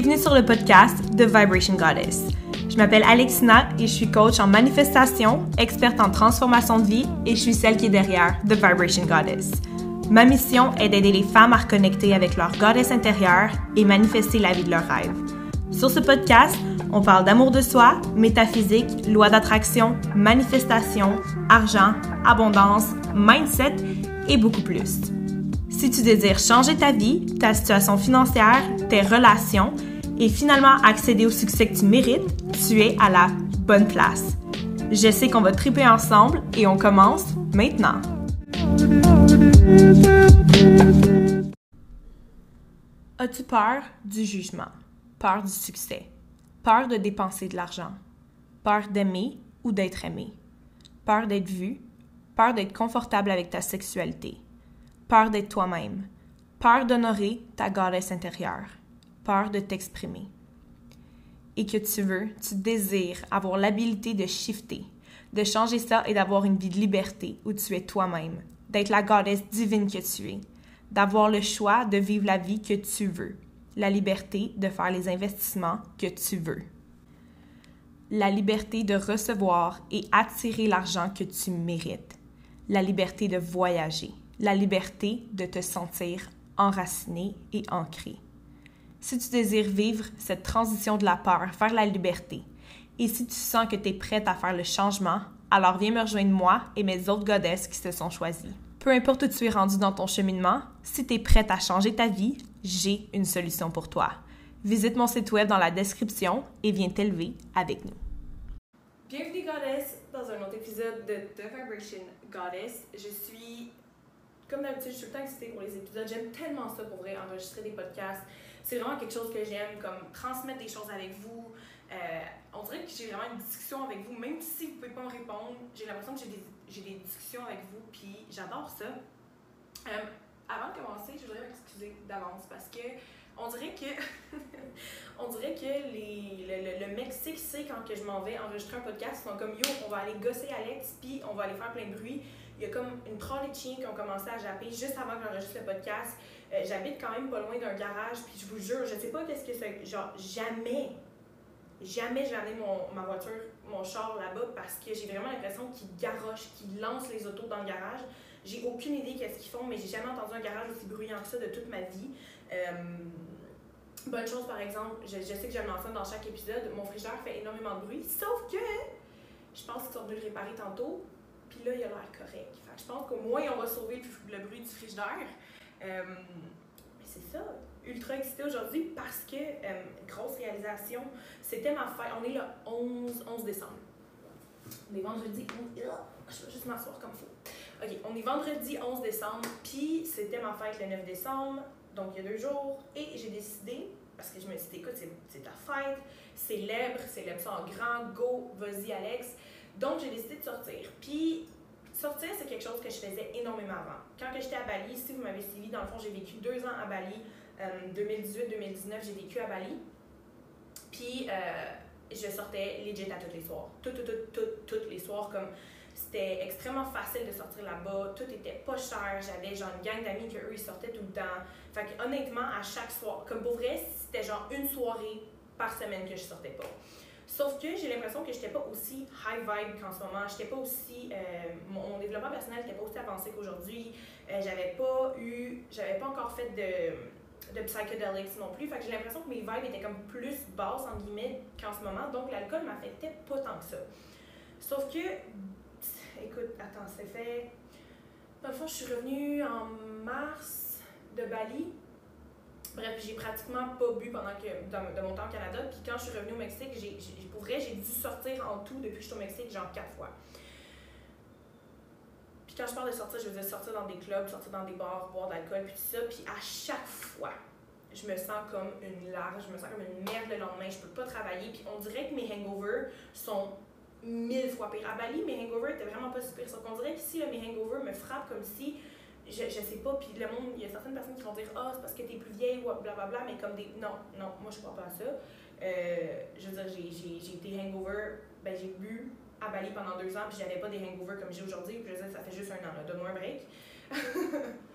Bienvenue sur le podcast The Vibration Goddess. Je m'appelle Alexina et je suis coach en manifestation, experte en transformation de vie et je suis celle qui est derrière The Vibration Goddess. Ma mission est d'aider les femmes à reconnecter avec leur goddess intérieure et manifester la vie de leurs rêves. Sur ce podcast, on parle d'amour de soi, métaphysique, loi d'attraction, manifestation, argent, abondance, mindset et beaucoup plus. Si tu désires changer ta vie, ta situation financière, tes relations et finalement accéder au succès que tu mérites, tu es à la bonne place. Je sais qu'on va triper ensemble et on commence maintenant. As-tu peur du jugement? Peur du succès? Peur de dépenser de l'argent? Peur d'aimer ou d'être aimé? Peur d'être vu? Peur d'être confortable avec ta sexualité? Peur d'être toi-même? Peur d'honorer ta goddess intérieure? Peur de t'exprimer? Et que tu veux, tu désires avoir l'habilité de shifter, de changer ça et d'avoir une vie de liberté où tu es toi-même, d'être la goddess divine que tu es, d'avoir le choix de vivre la vie que tu veux, la liberté de faire les investissements que tu veux, la liberté de recevoir et attirer l'argent que tu mérites, la liberté de voyager, la liberté de te sentir enraciné et ancré. Si tu désires vivre cette transition de la peur vers la liberté, et si tu sens que tu es prête à faire le changement, alors viens me rejoindre moi et mes autres godesses qui se sont choisies. Peu importe où tu es rendu dans ton cheminement, si tu es prête à changer ta vie, j'ai une solution pour toi. Visite mon site web dans la description et viens t'élever avec nous. Bienvenue Goddess dans un autre épisode de The Vibration Goddess. Je suis, comme d'habitude, je suis tout le temps excitée pour les épisodes. J'aime tellement ça pour vrai, enregistrer des podcasts. C'est vraiment quelque chose que j'aime, comme transmettre des choses avec vous. Euh, on dirait que j'ai vraiment une discussion avec vous, même si vous ne pouvez pas me répondre. J'ai l'impression que j'ai des, des discussions avec vous, puis j'adore ça. Euh, avant de commencer, je voudrais m'excuser d'avance parce que on dirait que on dirait que les, le, le, Mexique sait quand que je m'en vais enregistrer un podcast, ils sont comme yo, on va aller gosser Alex, puis on va aller faire plein de bruit. Il y a comme une trolley de chiens qui ont commencé à japper juste avant que j'enregistre le podcast. Euh, j'habite quand même pas loin d'un garage, puis je vous jure, je sais pas qu'est-ce que c'est. Genre, jamais jamais je vais mon, ma voiture, mon char là-bas parce que j'ai vraiment l'impression qu'ils garochent, qu'ils lancent les autos dans le garage. J'ai aucune idée qu'est-ce qu'ils font, mais j'ai jamais entendu un garage aussi bruyant que ça de toute ma vie. Euh, bonne chose, par exemple, je, je sais que je mentionne dans chaque épisode, mon frigidaire fait énormément de bruit, sauf que je pense qu'ils sont venus le réparer tantôt, là, il a l'air correct. Je pense qu'au moins, on va sauver le, bruit du frigidaire. Euh, mais c'est ça ultra excitée aujourd'hui parce que, euh, grosse réalisation, c'était ma fête. On est le 11, 11 décembre. On est vendredi. je vais juste m'asseoir comme ça. OK, on est vendredi 11 décembre, puis c'était ma fête le 9 décembre, donc il y a deux jours, et j'ai décidé, parce que je me suis dit, écoute, c'est ta fête, célèbre, célèbre ça en grand, go, vas-y Alex. Donc j'ai décidé de sortir. Puis sortir, c'est quelque chose que je faisais énormément avant. Quand j'étais à Bali, si vous m'avez suivi, dans le fond, j'ai vécu deux ans à Bali 2018-2019, euh, j'ai vécu à Bali. Puis, euh, je sortais legit à tous les soirs. Tout, tout, tout, tout, les soirs. Comme c'était extrêmement facile de sortir là-bas. Tout était pas cher. J'avais genre une gang d'amis que eux ils sortaient tout le temps. Fait que honnêtement, à chaque soir, comme pour vrai, c'était genre une soirée par semaine que je sortais pas. Sauf que j'ai l'impression que j'étais pas aussi high vibe qu'en ce moment. J'étais pas aussi. Euh, mon, développement personnel n'était pas aussi avancé qu'aujourd'hui. j'avais pas eu. J'avais pas encore fait de de psychedelics non plus. Fait j'ai l'impression que mes vibes étaient comme plus basses, guillemets, qu'en ce moment. Donc, l'alcool m'affectait pas tant que ça. Sauf que, écoute, attends, c'est fait. Dans le fond, je suis revenue en mars de Bali. Bref, j'ai pratiquement pas bu pendant que, de, mon temps au Canada. Puis quand je suis revenue au Mexique, j'ai, pour vrai, j'ai dû sortir en tout depuis que je suis au Mexique, genre quatre fois. Puis quand je parle de sortir, je veux dire sortir dans des clubs, sortir dans des bars, boire de l'alcool, puis tout ça. Puis à chaque fois, je me sens comme une large, je me sens comme une merde le lendemain, je peux pas travailler. Puis on dirait que mes hangovers sont mille fois pires. À Bali, mes hangovers étaient vraiment pas super. Sauf qu'on dirait qu'ici, mes hangovers me frappent comme si, je, je sais pas, puis le monde, il y a certaines personnes qui vont dire Ah, oh, c'est parce que t'es plus vieille ou blablabla, mais comme des. Non, non, moi je crois pas à ça. Euh, je veux dire, j'ai été hangover, ben j'ai bu à Bali pendant deux ans, puis j'avais pas des hangovers comme j'ai aujourd'hui. Puis je disais, ça fait juste un an, donne-moi un break.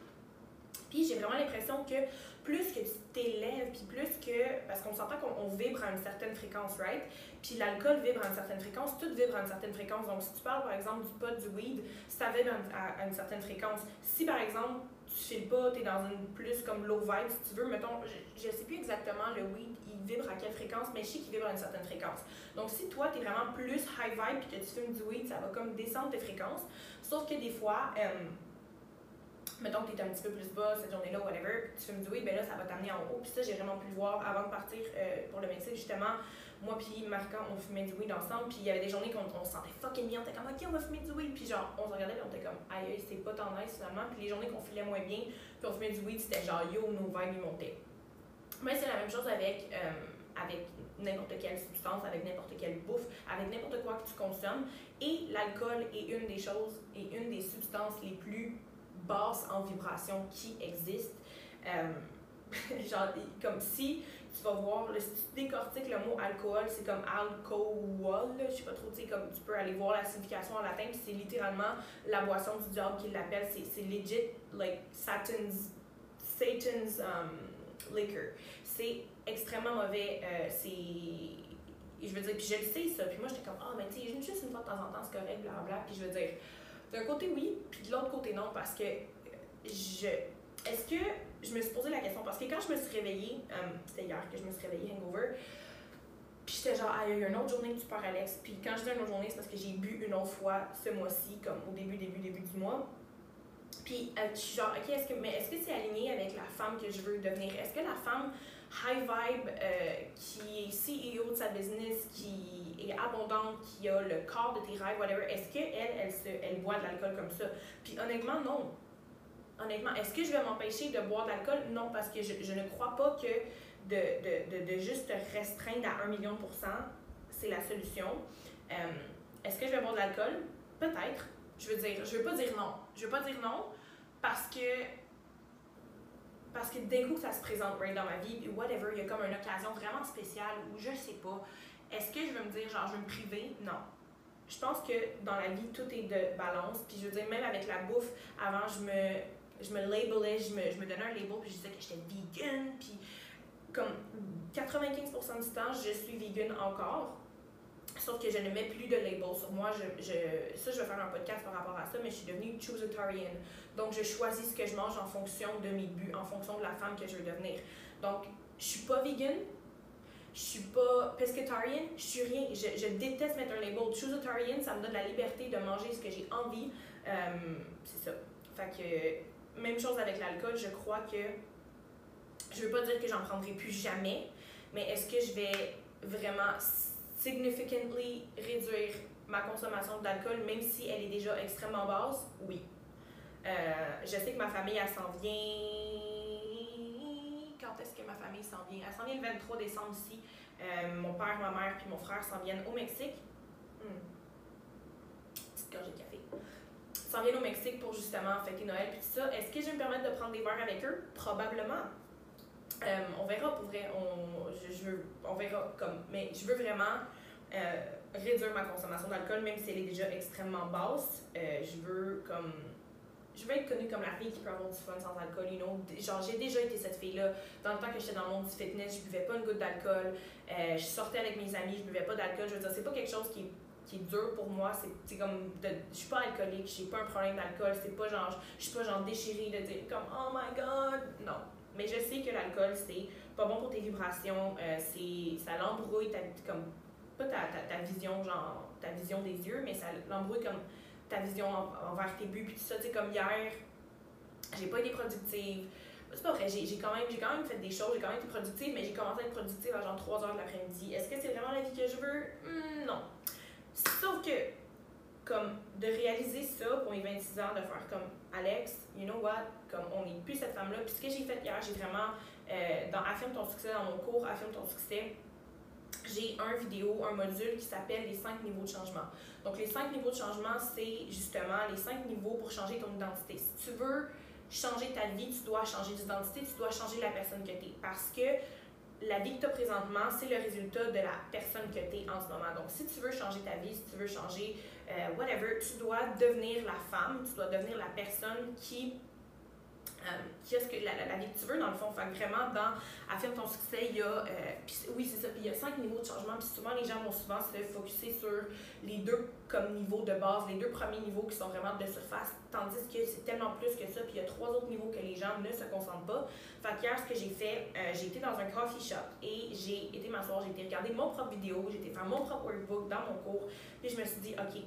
puis j'ai vraiment l'impression que plus que tu t'élèves, puis plus que. Parce qu'on s'entend qu'on vibre à une certaine fréquence, right? Puis l'alcool vibre à une certaine fréquence, tout vibre à une certaine fréquence. Donc, si tu parles, par exemple, du pot, du weed, ça vibre à, une certaine fréquence. Si, par exemple, tu files pas, tu es dans une plus comme low vibe, si tu veux, mettons, je, je sais plus exactement le weed, il vibre à quelle fréquence, mais je sais qu'il vibre à une certaine fréquence. Donc, si toi, tu es vraiment plus high vibe puis que tu fumes du weed, ça va comme descendre tes fréquences. Sauf que des fois, euh, mettons que tu es un petit peu plus bas cette journée-là, whatever, tu fumes du weed, ben là, ça va t'amener en haut. Puis ça, j'ai vraiment pu le voir avant de partir euh, pour le Mexique, justement. Moi, puis Marquant, on fumait du weed ensemble, puis il y avait des journées qu'on on se sentait fucking bien, on était comme, ok, on va fumer du weed, puis genre, on se regardait, puis on était comme, aïe, c'est pas tant nice finalement. Puis les journées qu'on filait moins bien, puis on fumait du weed, c'était genre, yo, nos vibes, ils montaient. Mais c'est la même chose avec. Euh, avec n'importe quelle substance, avec n'importe quelle bouffe, avec n'importe quoi que tu consommes. Et l'alcool est une des choses et une des substances les plus basses en vibration qui existent. Euh, genre, comme si tu vas voir, si tu décortiques le mot alcool, c'est comme alcool, je sais pas trop, tu sais, comme tu peux aller voir la signification en latin, puis c'est littéralement la boisson du diable qui l'appelle, c'est legit, like, Satan's, Satan's um, liquor. C'est extrêmement mauvais. Euh, c'est. Je veux dire, puis je le sais ça. Puis moi, j'étais comme, ah, oh, mais tu sais, juste une fois de temps en temps, c'est correct, blablabla. Puis je veux dire, d'un côté, oui, puis de l'autre côté, non, parce que je. Est-ce que. Je me suis posé la question, parce que quand je me suis réveillée, euh, c'était hier que je me suis réveillée hangover, puis j'étais genre, ah, il y a une autre journée que tu pars, Alex. Puis quand je dis une autre journée, c'est parce que j'ai bu une autre fois ce mois-ci, comme au début, début, début du mois. Puis euh, je suis genre, ok, est-ce que, mais est-ce que c'est aligné avec la femme que je veux devenir? Est-ce que la femme high vibe, euh, qui est CEO de sa business, qui est abondante, qui a le corps de tes rêves, whatever, est-ce qu'elle, elle, elle boit de l'alcool comme ça? Puis honnêtement, non. Honnêtement, est-ce que je vais m'empêcher de boire de l'alcool? Non, parce que je, je, ne crois pas que de, de, de, de juste restreindre à 1 million de pourcents, c'est la solution. Euh, est-ce que je vais boire de l'alcool? Peut-être. Je veux dire, je veux pas dire non. Je veux pas dire non parce que parce que d'un coup que ça se présente right dans ma vie, whatever, il y a comme une occasion vraiment spéciale où je sais pas, est-ce que je veux me dire genre je veux me priver? Non. Je pense que dans la vie, tout est de balance. Puis je veux dire, même avec la bouffe, avant, je me, je me labelais, je me, je me donnais un label, puis je disais que j'étais vegan. Puis comme 95% du temps, je suis vegan encore. Sauf que je ne mets plus de label moi. Je, je, ça, je vais faire un podcast par rapport à ça, mais je suis devenue choositarian. Donc, je choisis ce que je mange en fonction de mes buts, en fonction de la femme que je veux devenir. Donc, je suis pas vegan, je suis pas pescatarian, je suis rien. Je, je, déteste mettre un label. Choositarian, ça me donne la liberté de manger ce que j'ai envie. Euh, c'est ça. Fait que, même chose avec l'alcool, je crois que. Je veux pas dire que j'en prendrai plus jamais, mais est-ce que je vais vraiment significantly réduire ma consommation d'alcool, même si elle est déjà extrêmement basse? Oui. Euh, je sais que ma famille, elle s'en vient. Quand est-ce que ma famille s'en vient? Elle s'en vient le 23 décembre ici. Euh, mon père, ma mère puis mon frère s'en viennent au Mexique. Hmm. Petite gorgée de café. S'en viennent au Mexique pour justement fêter Noël puis tout ça. Est-ce que je vais me permettre de prendre des verres avec eux? Probablement. Euh, on verra pour vrai. On, je, on verra comme. Mais je veux vraiment réduire ma consommation d'alcool, même si elle est déjà extrêmement basse. je veux comme je veux être connue comme la fille qui peut avoir du fun sans alcool, you know. Genre, j'ai déjà été cette fille-là. Dans le temps que j'étais dans le monde du fitness, je buvais pas une goutte d'alcool. Euh, je sortais avec mes amis, je buvais pas d'alcool. Je veux dire, c'est pas quelque chose qui est, qui est dur pour moi. C'est comme, je suis pas alcoolique, j'ai pas un problème d'alcool. C'est pas genre, je suis pas genre déchirée de dire comme, oh my god. Non. Mais je sais que l'alcool, c'est pas bon pour tes vibrations. Euh, ça l'embrouille comme, pas ta, ta, ta vision, genre, ta vision des yeux, mais ça l'embrouille comme ta vision envers tes buts, puis tout ça. Tu sais, comme hier, j'ai pas été productive. C'est pas vrai, j'ai quand, même, quand même fait des choses, j'ai quand même été productive, mais j'ai commencé à être productive à genre 3 h de l'après-midi. Est-ce que c'est vraiment la vie que je veux? Hmm, non. Sauf que, comme, de réaliser ça pour mes 26 ans, de faire comme Alex, you know what, comme on n'est plus cette femme-là. Puis ce que j'ai fait hier, j'ai vraiment, euh, dans Affirme ton succès, dans mon cours Affirme ton succès, j'ai un vidéo, un module qui s'appelle les 5 niveaux de changement. Donc, les 5 niveaux de changement, c'est justement les 5 niveaux pour changer ton identité. Si tu veux changer ta vie, tu dois changer d'identité, tu dois changer la personne que tu es. Parce que la vie que tu as présentement, c'est le résultat de la personne que tu es en ce moment. Donc, si tu veux changer ta vie, si tu veux changer euh, whatever, tu dois devenir la femme, tu dois devenir la personne qui euh, qu'est-ce que la, vie que tu veux dans le fond. Fait vraiment dans affirme ton succès, il y a euh, oui c'est ça, puis il y a cinq niveaux de changement. Puis souvent les gens vont souvent se focuser sur les deux comme niveaux de base, les deux premiers niveaux qui sont vraiment de surface, tandis que c'est tellement plus que ça. Puis il y a trois autres niveaux que les gens ne se concentrent pas. Fait qu'hier ce que j'ai fait, euh, j'ai été dans un coffee shop et j'ai été m'asseoir, j'ai été regarder mon propre vidéo, j'ai été faire mon propre workbook dans mon cours. Puis je me suis dit ok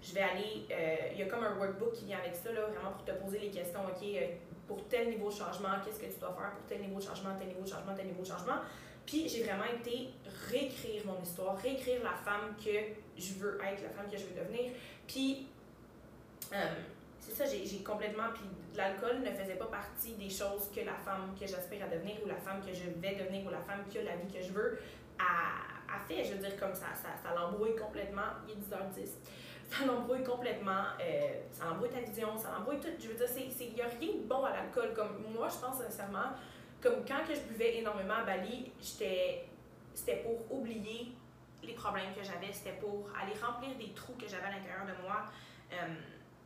je vais aller, il y a comme un workbook qui vient avec ça, là, vraiment pour te poser les questions, OK, pour tel niveau de changement, qu'est-ce que tu dois faire pour tel niveau de changement, tel niveau de changement, tel niveau de changement. Puis j'ai vraiment été réécrire mon histoire, réécrire la femme que je veux être, la femme que je veux devenir. Puis euh, c'est ça, j'ai complètement. Puis l'alcool ne faisait pas partie des choses que la femme que j'aspire à devenir ou la femme que je vais devenir ou la femme qui a la vie que je veux a, a fait. Je veux dire, comme ça, ça, ça l'embrouille complètement. Il est 10h10 ça l'embrouille complètement, euh, ça l'embrouille ta vision, ça l'embrouille tout. Je veux dire, il n'y a rien de bon à l'alcool. Comme moi, je pense sincèrement, comme quand que je buvais énormément à Bali, c'était pour oublier les problèmes que j'avais, c'était pour aller remplir des trous que j'avais à l'intérieur de moi. Euh,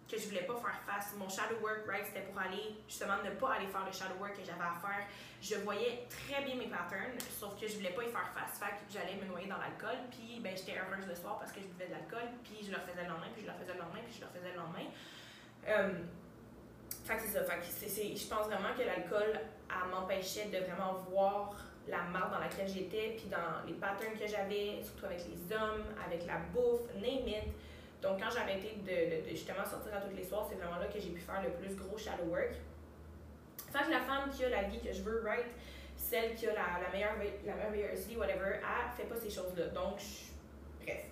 que je voulais pas faire face. Mon shadow work, right, c'était pour aller, justement, ne pas aller faire le shadow work que j'avais à faire. Je voyais très bien mes patterns, sauf que je voulais pas y faire face. Fait que j'allais me noyer dans l'alcool, puis ben, j'étais heureuse le soir parce que je buvais de l'alcool, puis je le faisais le lendemain, puis je le faisais le lendemain, puis je le faisais le lendemain. Euh, fait que c'est ça. Fait que c'est, je pense vraiment que l'alcool, m'empêchait de vraiment voir la marque dans laquelle j'étais, puis dans les patterns que j'avais, surtout avec les hommes, avec la bouffe, name it. Donc, quand j'ai arrêté de, justement sortir à toutes les soirs, c'est vraiment là que j'ai pu faire le plus gros shadow work. Fait que la femme qui a la vie que je veux, right, celle qui a la, meilleure, la meilleure vie, whatever, elle fait pas ces choses-là. Donc, bref.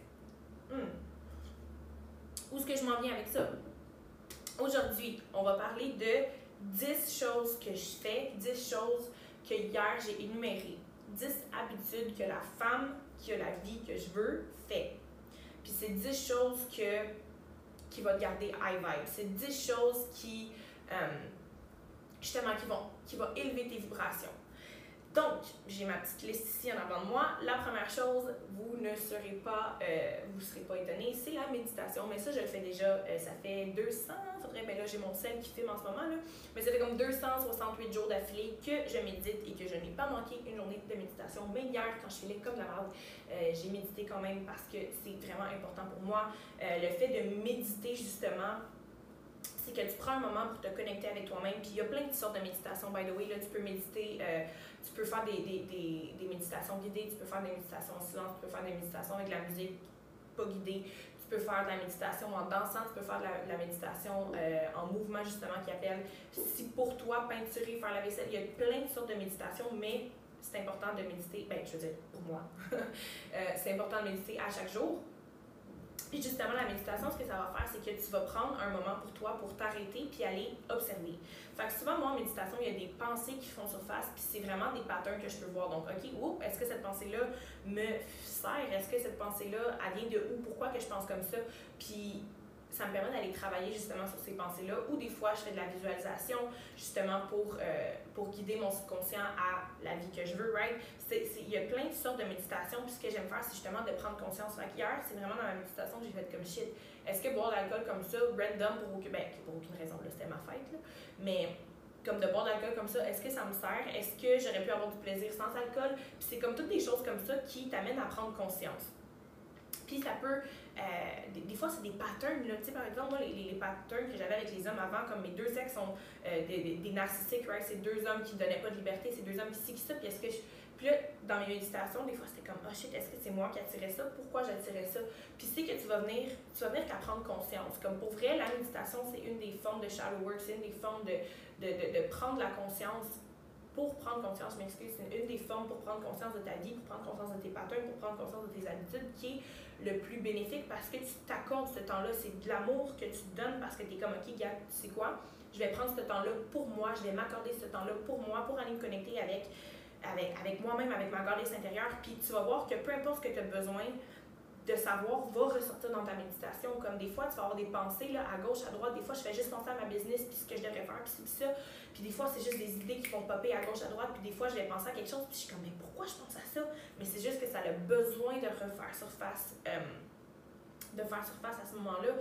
Hmm. Où est-ce que je m'en viens avec ça? Aujourd'hui, on va parler de 10 choses que je fais, 10 choses que hier j'ai énumérées. 10 habitudes que la femme qui a la vie que je veux fait. Puis c'est 10 choses que, qui vont te garder high vibe. C'est 10 choses qui, euh, justement, qui vont, qui vont élever tes vibrations. Donc, j'ai ma petite liste ici en avant de moi. La première chose, vous ne serez pas, euh, vous serez pas étonné, c'est la méditation. Mais ça, je le fais déjà, euh, ça fait 200, faudrait, ben là, j'ai mon sel qui filme en ce moment, là. Mais ça fait comme 268 jours d'affilée que je médite et que je n'ai pas manqué une journée de méditation. Mais hier, quand je filais comme la merde, euh, j'ai médité quand même parce que c'est vraiment important pour moi. le fait de méditer, justement, c'est que tu prends un moment pour te connecter avec toi-même. Puis il y a plein de sortes de méditations, by the way. Là, tu peux méditer, euh, tu peux faire des, des, des, méditations guidées, tu peux faire des méditations en silence, tu peux faire des méditations avec de la musique pas guidée, tu peux faire de la méditation en dansant, tu peux faire de la, méditation euh, en mouvement, justement, qui appelle. Si pour toi, peinturer, faire la vaisselle, il y a plein de sortes de méditations, mais c'est important de méditer, ben, je veux dire, pour moi, euh, c'est important de méditer à chaque jour. Puis justement, la méditation, ce que ça va faire, c'est que tu vas prendre un moment pour toi pour t'arrêter puis aller observer. Fait que souvent, moi, en méditation, il y a des pensées qui font surface, puis c'est vraiment des patterns que je peux voir. Donc, OK, est-ce que cette pensée-là me sert? Est-ce que cette pensée-là, elle vient de où? Pourquoi que je pense comme ça? Puis ça me permet d'aller travailler justement sur ces pensées-là. Ou des fois, je fais de la visualisation justement pour, euh, pour guider mon subconscient à la vie que je veux, right? Il y a plein de sortes de méditation. Puis ce que j'aime faire, c'est justement de prendre conscience. Fait hier, c'est vraiment dans la méditation que j'ai fait comme shit. Est-ce que boire de l'alcool comme ça, random pour aucune, ben, pour aucune raison, là, c'était ma fête, là. Mais comme de boire de l'alcool comme ça, est-ce que ça me sert? Est-ce que j'aurais pu avoir du plaisir sans alcool? Puis c'est comme toutes des choses comme ça qui t'amènent à prendre conscience. Puis ça peut, euh, des, fois, c'est des patterns. Là. Tu sais, par exemple, moi, les, les patterns que j'avais avec les hommes avant, comme mes deux ex sont euh, des, des, narcissiques, right? C'est deux hommes qui ne donnaient pas de liberté, c'est deux hommes qui ci, qui ça. Puis est-ce que je, puis là, dans mes méditations, des fois, c'était comme, oh shit, est-ce que c'est moi qui attirais ça? Pourquoi j'attirais ça? Puis c'est que tu vas venir, tu vas venir qu'à prendre conscience. Comme pour vrai, la méditation, c'est une des formes de shadow work, c'est une des formes de, de, de, de prendre la conscience pour prendre conscience, je m'excuse, c'est une des formes pour prendre conscience de ta vie, pour prendre conscience de tes patterns, pour prendre conscience de tes habitudes qui est le plus bénéfique parce que tu t'accordes ce temps-là. C'est de l'amour que tu te donnes parce que tu es comme, OK, gars, tu sais quoi, je vais prendre ce temps-là pour moi, je vais m'accorder ce temps-là pour moi, pour aller me connecter avec, avec, avec moi-même, avec ma goddess intérieure. Puis tu vas voir que peu importe ce que tu as besoin, de savoir va ressortir dans ta méditation. Comme des fois, tu vas avoir des pensées là, à gauche, à droite. Des fois, je fais juste penser à ma business, puis ce que je devrais faire, puis ça. Puis des fois, c'est juste des idées qui vont popper à gauche, à droite. Puis des fois, je vais penser à quelque chose, puis je suis comme, mais pourquoi je pense à ça? Mais c'est juste que ça a besoin de refaire surface, euh, de faire surface à ce moment-là.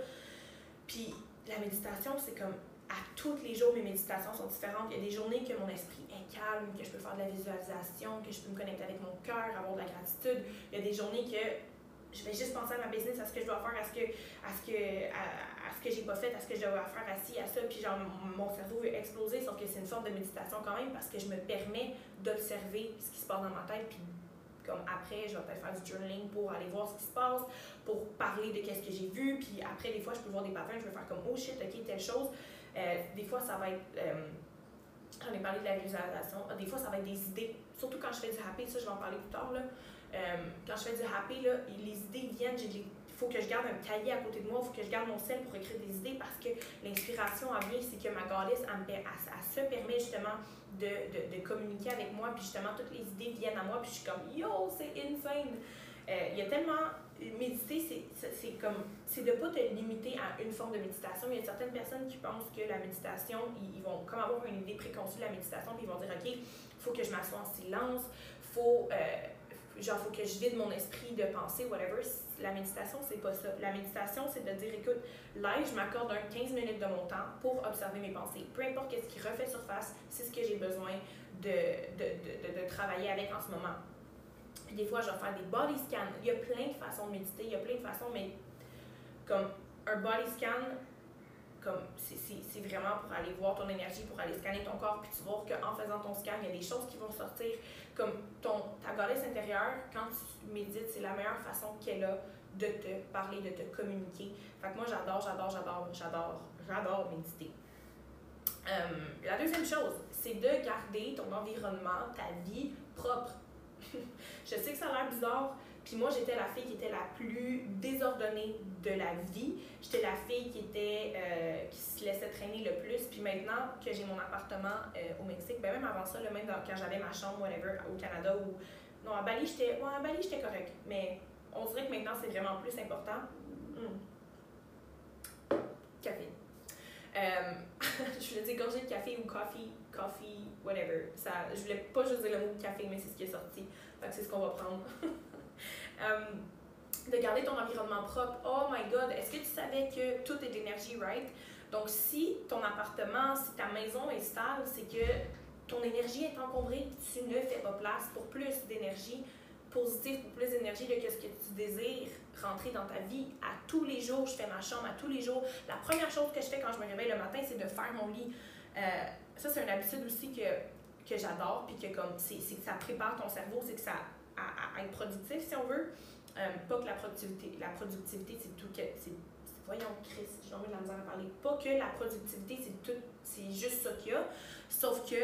Puis la méditation, c'est comme à tous les jours, mes méditations sont différentes. Il y a des journées que mon esprit est calme, que je peux faire de la visualisation, que je peux me connecter avec mon cœur, avoir de la gratitude. Il y a des journées que je vais juste penser à ma business, à ce que je dois faire, à ce que, à ce que, à, ce que j'ai pas fait, à ce que je dois faire, à ci, à ça, puis genre mon cerveau veut exploser, sauf que c'est une forme de méditation quand même parce que je me permets d'observer ce qui se passe dans ma tête, puis comme après, je vais peut-être faire du journaling pour aller voir ce qui se passe, pour parler de qu'est-ce que j'ai vu, puis après, des fois, je peux voir des patterns, je vais faire comme, oh shit, ok, telle chose. Euh, des fois, ça va être, euh, j'en ai parlé de la visualisation, des fois, ça va être des idées, surtout quand je fais du happy, ça, je vais en parler plus tard, là. Euh, quand je fais du happy, là, les idées viennent, il faut que je garde un cahier à côté de moi, il faut que je garde mon sel pour écrire des idées parce que l'inspiration elle vient, c'est que ma goddess, elle, se permet justement de, de, de, communiquer avec moi, puis justement, toutes les idées viennent à moi, puis je suis comme, yo, c'est insane! Euh, il y a tellement. Méditer, c'est comme. C'est de ne pas te limiter à une forme de méditation. Il y a certaines personnes qui pensent que la méditation, ils, vont comme avoir une idée préconçue de la méditation, puis ils vont dire, OK, il faut que je m'assoie en silence, faut. Euh, genre, faut que je vide mon esprit de pensée, whatever. La méditation, c'est pas ça. La méditation, c'est de dire, écoute, là, je m'accorde un 15 minutes de mon temps pour observer mes pensées. Peu importe ce qui refait surface, c'est ce que j'ai besoin de, de, de, de, travailler avec en ce moment. Des fois, je vais faire des body scans. Il y a plein de façons de méditer, il y a plein de façons, mais comme un body scan, comme c'est vraiment pour aller voir ton énergie, pour aller scanner ton corps, puis tu vois qu'en faisant ton scan, il y a des choses qui vont sortir. Comme ton, ta goddess intérieure, quand tu médites, c'est la meilleure façon qu'elle a de te parler, de te communiquer. Fait que moi, j'adore, j'adore, j'adore, j'adore, j'adore méditer. Euh, la deuxième chose, c'est de garder ton environnement, ta vie propre. je sais que ça a l'air bizarre, puis moi, j'étais la fille qui était la plus désordonnée de la vie. J'étais la fille qui était euh, qui se laissait traîner le plus. Puis maintenant que j'ai mon appartement euh, au Mexique, ben même avant ça, même quand j'avais ma chambre, whatever, au Canada ou. Non, à Bali, j'étais. Ouais, à Bali, j'étais correct. Mais on dirait que maintenant, c'est vraiment plus important. Hmm. Café. Euh, je voulais dire gorgée de café ou coffee, coffee, whatever. Ça, je voulais pas juste dire le mot café, mais c'est ce qui est sorti. Fait que c'est ce qu'on va prendre. Euh, de garder ton environnement propre. Oh my God, est-ce que tu savais que tout est d'énergie, right? Donc, si ton appartement, si ta maison est stable, c'est que ton énergie est encombrée, tu ne fais pas place pour plus d'énergie positive, pour plus d'énergie de ce que tu désires rentrer dans ta vie. À tous les jours, je fais ma chambre, à tous les jours. La première chose que je fais quand je me réveille le matin, c'est de faire mon lit. Euh, ça, c'est une habitude aussi que, que j'adore, puis que comme c'est que ça prépare ton cerveau, c'est que ça à, être productif, si on veut. Euh, pas que la productivité, la productivité, c'est tout que. C'est, voyons, Chris, j'ai envie de la misère à parler. Pas que la productivité, c'est tout, c'est juste ça qu'il y a. Sauf que,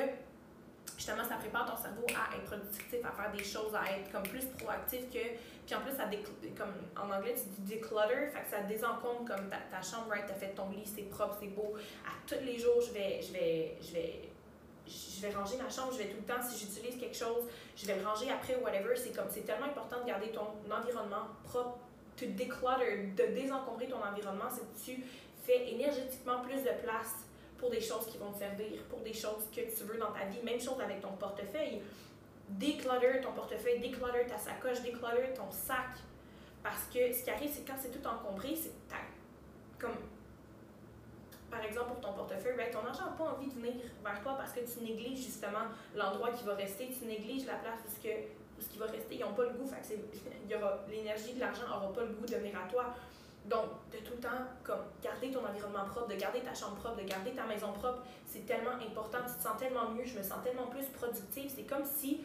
justement, ça prépare ton cerveau à être productif, à faire des choses, à être comme plus proactif que. Puis en plus, ça comme en anglais, tu dis declutter, fait que ça désencombre comme ta, ta chambre, right? T'as fait ton lit, c'est propre, c'est beau. À tous les jours, je vais, je vais, je vais je vais ranger ma chambre, je vais tout le temps, si j'utilise quelque chose, je vais le ranger après, whatever. C'est comme, c'est tellement important de garder ton environnement propre, to declutter, de désencombrer ton environnement, c'est que tu fais énergétiquement plus de place pour des choses qui vont te servir, pour des choses que tu veux dans ta vie. Même chose avec ton portefeuille. Declutter ton portefeuille, declutter ta sacoche, declutter ton sac. Parce que ce qui arrive, c'est quand c'est tout encombré, c'est comme par exemple, pour ton portefeuille, ben, ton argent n'a pas envie de venir vers toi parce que tu négliges justement l'endroit qui va rester, tu négliges la place où que, ce qui va rester. Ils n'ont pas le goût, l'énergie de l'argent n'aura pas le goût de venir à toi. Donc, de tout le temps, comme garder ton environnement propre, de garder ta chambre propre, de garder ta maison propre, c'est tellement important. Tu te sens tellement mieux, je me sens tellement plus productive. C'est comme si,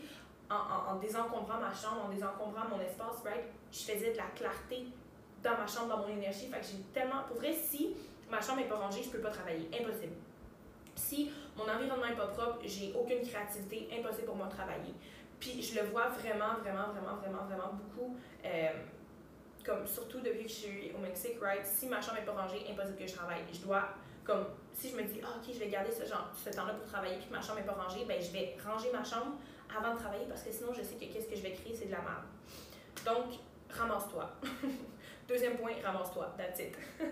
en, en, désencombrant ma chambre, en désencombrant mon espace, right, je faisais de la clarté dans ma chambre, dans mon énergie. Fait que j'ai tellement. Pour vrai, si ma chambre n'est pas rangée, je peux pas travailler. Impossible. Si mon environnement n'est pas propre, j'ai aucune créativité, impossible pour moi de travailler. Puis je le vois vraiment, vraiment, vraiment, vraiment, vraiment beaucoup. Euh, comme surtout depuis que je suis au Mexique, right? Si ma chambre n'est pas rangée, impossible que je travaille. Je dois, comme, si je me dis, ah, ok, je vais garder ce, genre, ce temps-là pour travailler, puis que ma chambre n'est pas rangée, ben je vais ranger ma chambre avant de travailler parce que sinon, je sais que qu'est-ce que je vais créer, c'est de la merde. Donc, ramasse-toi. Deuxième point, ramasse-toi. That's it.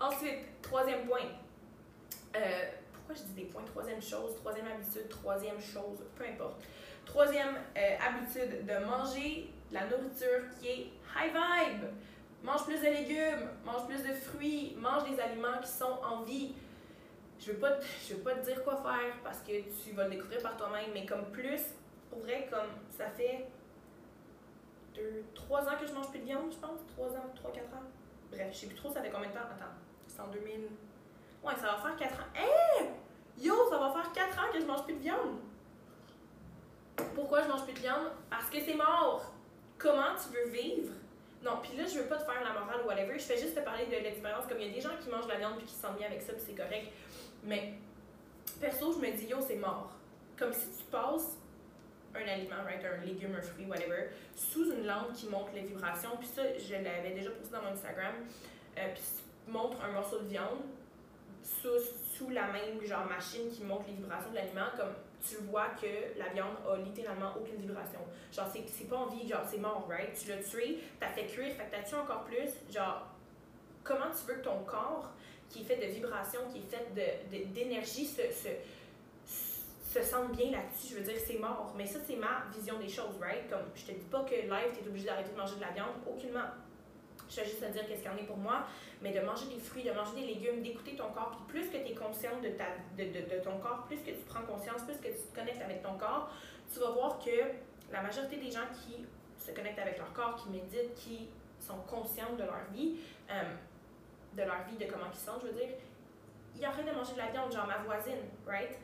Ensuite, troisième point. Euh, pourquoi je dis des points? Troisième chose, troisième habitude, troisième chose, peu importe. Troisième euh, habitude de manger la nourriture qui est high vibe. Mange plus de légumes, mange plus de fruits, mange des aliments qui sont en vie. je veux pas, pas te dire quoi faire parce que tu vas le découvrir par toi-même, mais comme plus, pour vrai, comme ça fait deux, trois ans que je mange plus de viande, je pense. Trois ans, trois, quatre ans. Bref, je sais plus trop ça fait combien de temps? Attends, c'est en 2000. Ouais, ça va faire quatre ans. Hé! Yo, ça va faire quatre ans que je mange plus de viande. Pourquoi je mange plus de viande? Parce que c'est mort. Comment tu veux vivre? Non, puis là, je veux pas te faire la morale ou whatever. Je fais juste te parler de l'expérience. Comme il y a des gens qui mangent de la viande puis qui se sentent bien avec ça, puis c'est correct. Mais perso, je me dis, yo, c'est mort. Comme si tu passes un aliment, right, un légume, un fruit, whatever, sous une lampe qui montre les vibrations. Puis ça, je l'avais déjà posté dans mon Instagram. Euh, puis tu montres un morceau de viande sous, sous la même genre machine qui montre les vibrations de l'aliment, comme tu vois que la viande a littéralement aucune vibration. Genre, c'est pas en vie, genre, c'est mort, right? Tu l'as tué, t'as fait cuire, fait que t'as tué encore plus. Genre, comment tu veux que ton corps, qui est fait de vibrations, qui est fait d'énergie, de, se, se, se sente bien là-dessus? Je veux dire, c'est mort. Mais ça, c'est ma vision des choses, right? Comme, je te dis pas que live, t'es obligé d'arrêter de manger de la viande, aucunement. Je vais juste te dire qu'est-ce qu'il y en est pour moi, mais de manger des fruits, de manger des légumes, d'écouter ton corps, puis plus que tu es consciente de, ta, de, de, ton corps, plus que tu prends conscience, plus que tu te connectes avec ton corps, tu vas voir que la majorité des gens qui se connectent avec leur corps, qui méditent, qui sont conscients de leur vie, euh, de leur vie, de comment ils sont, je veux dire, ils arrêtent de manger de la viande, genre ma voisine, right?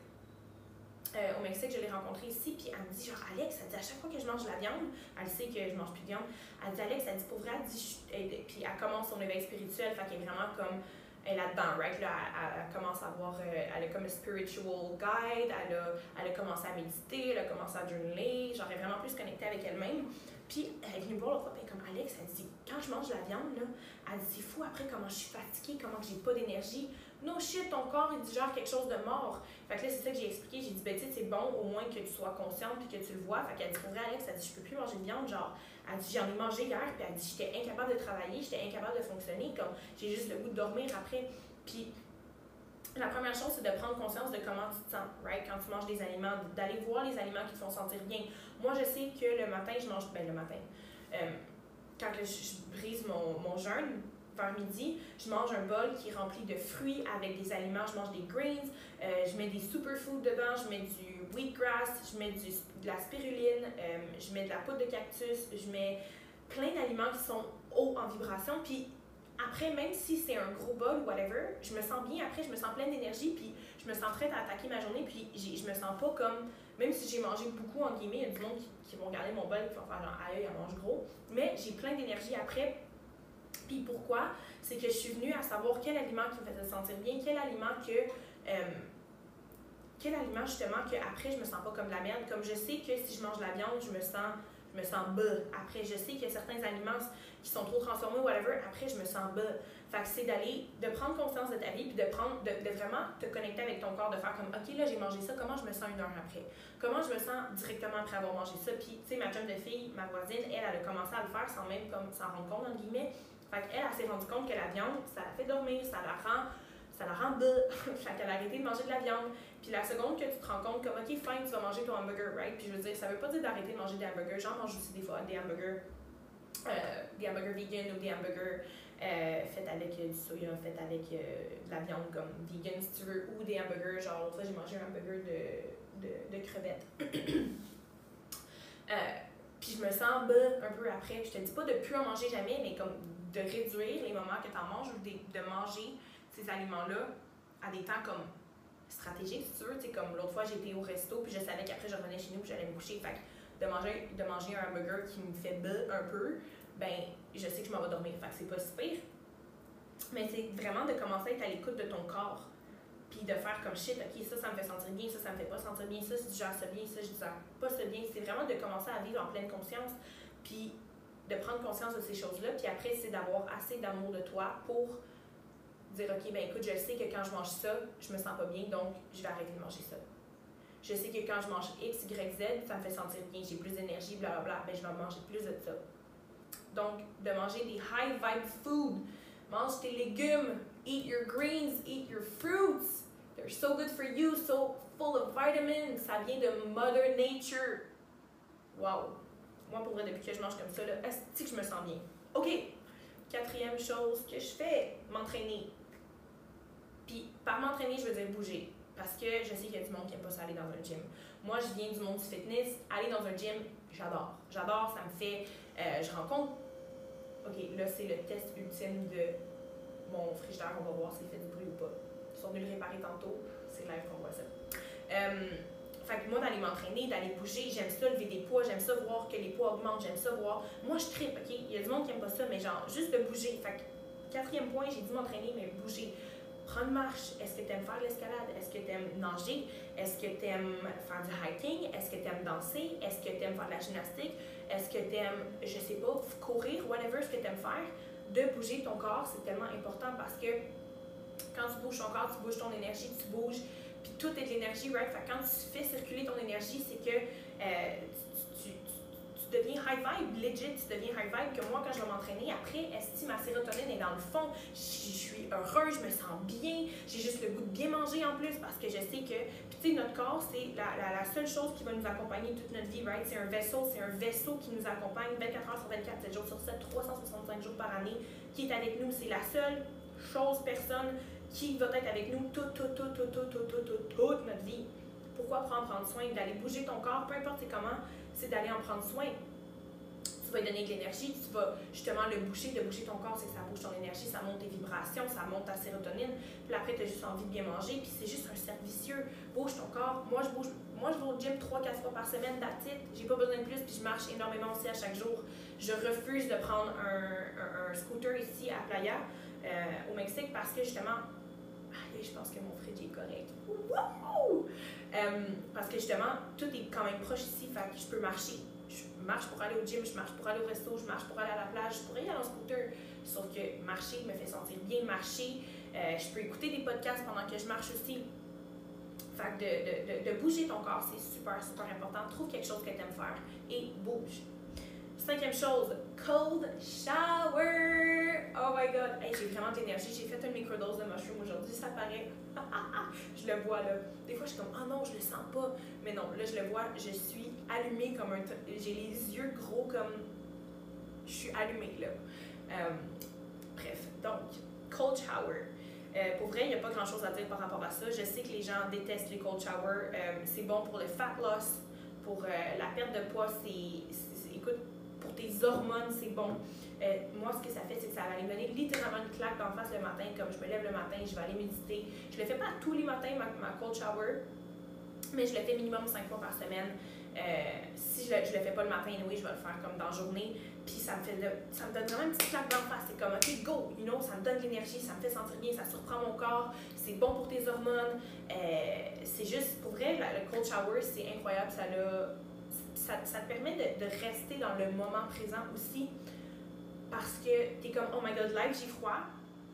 Euh, au Mexique, je l'ai rencontrée ici, puis elle me dit, genre, Alex, elle dit, à chaque fois que je mange de la viande, elle sait que je mange plus de viande, elle dit, Alex, elle dit, pour vrai, elle dit, puis elle commence son éveil spirituel, fait qu'elle est vraiment comme, elle est là-dedans, right? Là, elle, commence à avoir, euh, elle a comme un spiritual guide, elle a, elle a commencé à méditer, elle a commencé à journaler, genre, elle est vraiment plus connectée avec elle-même. Puis, elle est venue me voir l'autre fois, puis comme, Alex, elle dit, quand je mange de la viande, là, elle dit, c'est fou après comment je suis fatiguée, comment j'ai pas d'énergie. No shit, ton corps, il digère quelque chose de mort. Fait que là, c'est ça que j'ai expliqué. J'ai dit, ben, tu sais, c'est bon au moins que tu sois consciente puis que tu le vois. Fait qu'elle dit, pour vrai, Alex, elle dit, je peux plus manger de viande. Genre, elle dit, j'en ai mangé hier, puis elle dit, j'étais incapable de travailler, j'étais incapable de fonctionner. Comme, j'ai juste le goût de dormir après. Puis, la première chose, c'est de prendre conscience de comment tu te sens, right? Quand tu manges des aliments, d'aller voir les aliments qui te font sentir bien. Moi, je sais que le matin, je mange, ben, le matin, euh, quand je, brise mon, mon jeûne, vers midi, je mange un bol qui est rempli de fruits avec des aliments. Je mange des greens, euh, je mets des superfoods dedans, je mets du wheatgrass, je mets du, de la spiruline, euh, je mets de la poudre de cactus, je mets plein d'aliments qui sont hauts en vibration. Puis après, même si c'est un gros bol ou whatever, je me sens bien après, je me sens pleine d'énergie, puis je me sens prête à attaquer ma journée, puis je me sens pas comme, même si j'ai mangé beaucoup, en guillemets, il y a du monde qui, vont regarder mon bol qui vont faire genre, aïe, elle mange gros, mais j'ai plein d'énergie après puis pourquoi? C'est que je suis venue à savoir quel aliment qui me faisait sentir bien, quel aliment que. Euh, quel aliment justement que après je me sens pas comme la merde. Comme je sais que si je mange de la viande, je me sens je me sens bas. Après, je sais qu'il y a certains aliments qui sont trop transformés, whatever. Après, je me sens bas. Fait que c'est d'aller, de prendre conscience de ta vie, puis de prendre, de, de, vraiment te connecter avec ton corps, de faire comme, OK, là, j'ai mangé ça, comment je me sens une heure après? Comment je me sens directement après avoir mangé ça? Puis, tu sais, ma jeune de fille, ma voisine, elle, elle a commencé à le faire sans même comme s'en rendre compte, entre guillemets. Fait qu'elle, elle, s'est rendue compte que la viande, ça la fait dormir, ça la rend ça la rend fait qu'elle a arrêté de manger de la viande. Puis la seconde que tu te rends compte comme, OK, fine, tu vas manger ton hamburger, right? Puis je veux dire, ça veut pas dire d'arrêter de manger des hamburgers. J'en mange aussi des fois des hamburgers, euh, des hamburgers vegan ou des hamburgers euh, faits avec euh, du soya, faits avec de la viande comme vegan si tu veux, ou des hamburgers, genre j'ai mangé un hamburger de, de, de crevettes. puis je me sens bas un peu après. Je te dis pas de plus en manger jamais, mais comme de réduire les moments que tu en manges ou de, de manger ces aliments-là à des temps comme stratégiques, si tu veux. comme l'autre fois, j'étais au resto, puis je savais qu'après, je revenais chez nous, puis j'allais me coucher. Fait de manger, de manger un hamburger qui me fait bas un peu, ben, je sais que je m'en vais dormir. Fait que c'est pas si pire. Mais c'est vraiment de commencer à être à l'écoute de ton corps. Puis de faire comme shit, ok, ça, ça me fait sentir bien, ça, ça me fait pas sentir bien, ça, je gère ça bien, ça, je gère pas ça bien. C'est vraiment de commencer à vivre en pleine conscience. Puis de prendre conscience de ces choses-là. Puis après, c'est d'avoir assez d'amour de toi pour dire, OK, ben écoute, je sais que quand je mange ça, je me sens pas bien, donc je vais arrêter de manger ça. Je sais que quand je mange X, Y, Z, ça me fait sentir bien, j'ai plus d'énergie, blablabla, ben je vais manger plus de ça. Donc, de manger des high vibe food, mange tes légumes, eat your greens, eat your fruits. They're so good for you, so full of vitamins. Ça vient de Mother Nature. Wow! Moi, pour vrai, depuis que je mange comme ça, là, est que je me sens bien? OK! Quatrième chose que je fais, m'entraîner Puis par m'entraîner, je veux dire bouger. Parce que je sais qu'il y a du monde qui n'aime pas ça aller dans un gym. Moi, je viens du monde du fitness. Aller dans un gym, j'adore. J'adore, ça me fait. Euh, je rencontre. Ok, là, c'est le test ultime de mon frigidaire. On va voir s'il fait du bruit ou pas. Ils sont venus le réparer tantôt. C'est live qu'on voit ça. Euh, fait que moi, d'aller m'entraîner, d'aller bouger, j'aime ça lever des poids, j'aime ça voir que les poids augmentent, j'aime ça voir. Moi, je tripe, ok? Il y a du monde qui aime pas ça, mais genre, juste de bouger. Fait que, quatrième point, j'ai dû m'entraîner, mais bouger. Prendre marche. Est-ce que tu aimes faire l'escalade? Est-ce que tu aimes nager? Est-ce que tu aimes faire du hiking? Est-ce que tu aimes danser? Est-ce que tu aimes faire de la gymnastique? Est-ce que tu aimes, je sais pas, courir, whatever ce que tu aimes faire? De bouger ton corps, c'est tellement important parce que quand tu bouges ton corps, tu bouges ton énergie, tu bouges puis tout est de l'énergie, right? Fait quand tu fais circuler ton énergie, c'est que euh, tu, tu, tu, deviens high vibe, legit, tu deviens high vibe. Que moi, quand je vais m'entraîner, après, estime ma sérotonine est dans le fond, je, suis heureuse, je me sens bien, j'ai juste le goût de bien manger en plus parce que je sais que, tu sais, notre corps, c'est la, la, la, seule chose qui va nous accompagner toute notre vie, right? C'est un vaisseau, c'est un vaisseau qui nous accompagne 24 heures sur 24, 7 jours sur 7, 365 jours par année, qui est avec nous. C'est la seule chose, personne qui va être avec nous toute, toute, toute, toute, toute, toute, toute, toute notre vie. Pourquoi prendre, prendre soin, d'aller bouger ton corps, peu importe comment, c'est d'aller en prendre soin. Tu vas lui donner de l'énergie, tu vas justement le boucher, de boucher ton corps, c'est que ça bouge ton énergie, ça monte tes vibrations, ça monte ta sérotonine, puis après tu as juste envie de bien manger, puis c'est juste un cercle vicieux. Bouge ton corps. Moi je bouge, moi je vais au gym 3-4 fois par semaine, it. J'ai pas besoin de plus, puis je marche énormément aussi à chaque jour. Je refuse de prendre un, un, scooter ici à Playa, euh, au Mexique, parce que justement, je pense que mon fridge est correct. Euh, parce que justement, tout est quand même proche ici, fait que je peux marcher. Je marche pour aller au gym, je marche pour aller au resto, je marche pour aller à la plage, je pourrais y aller en scooter. Sauf que marcher me fait sentir bien marcher. Euh, je peux écouter des podcasts pendant que je marche aussi. Fait que de, de, de bouger ton corps, c'est super, super important. Trouve quelque chose que tu aimes faire et bouge. Cinquième chose, cold shower. Oh my god, hey, j'ai vraiment de l'énergie. J'ai fait une microdose de mushroom aujourd'hui, ça paraît. je le vois là. Des fois, je suis comme, oh non, je le sens pas. Mais non, là, je le vois, je suis allumée comme un. J'ai les yeux gros comme. Je suis allumée là. Euh, bref, donc, cold shower. Euh, pour vrai, il n'y a pas grand chose à dire par rapport à ça. Je sais que les gens détestent les cold showers. Euh, c'est bon pour le fat loss, pour la perte de poids. C'est, écoute, hormones, c'est bon. Euh, moi, ce que ça fait, c'est que ça va aller me donner littéralement une claque d'en face le matin, comme je me lève le matin, je vais aller méditer. Je le fais pas tous les matins, ma, cold shower, mais je le fais minimum cinq fois par semaine. Euh, si je, je le fais pas le matin, oui, je vais le faire comme dans la journée. Puis ça me fait ça me donne vraiment une petite claque d'en face. C'est comme, OK, go, you know, ça me donne de l'énergie, ça me fait sentir bien, ça surprend mon corps, c'est bon pour tes hormones. Euh, c'est juste, pour vrai, le cold shower, c'est incroyable. Ça l'a ça, te permet de, rester dans le moment présent aussi parce que tu es comme, oh my god, live, j'ai froid.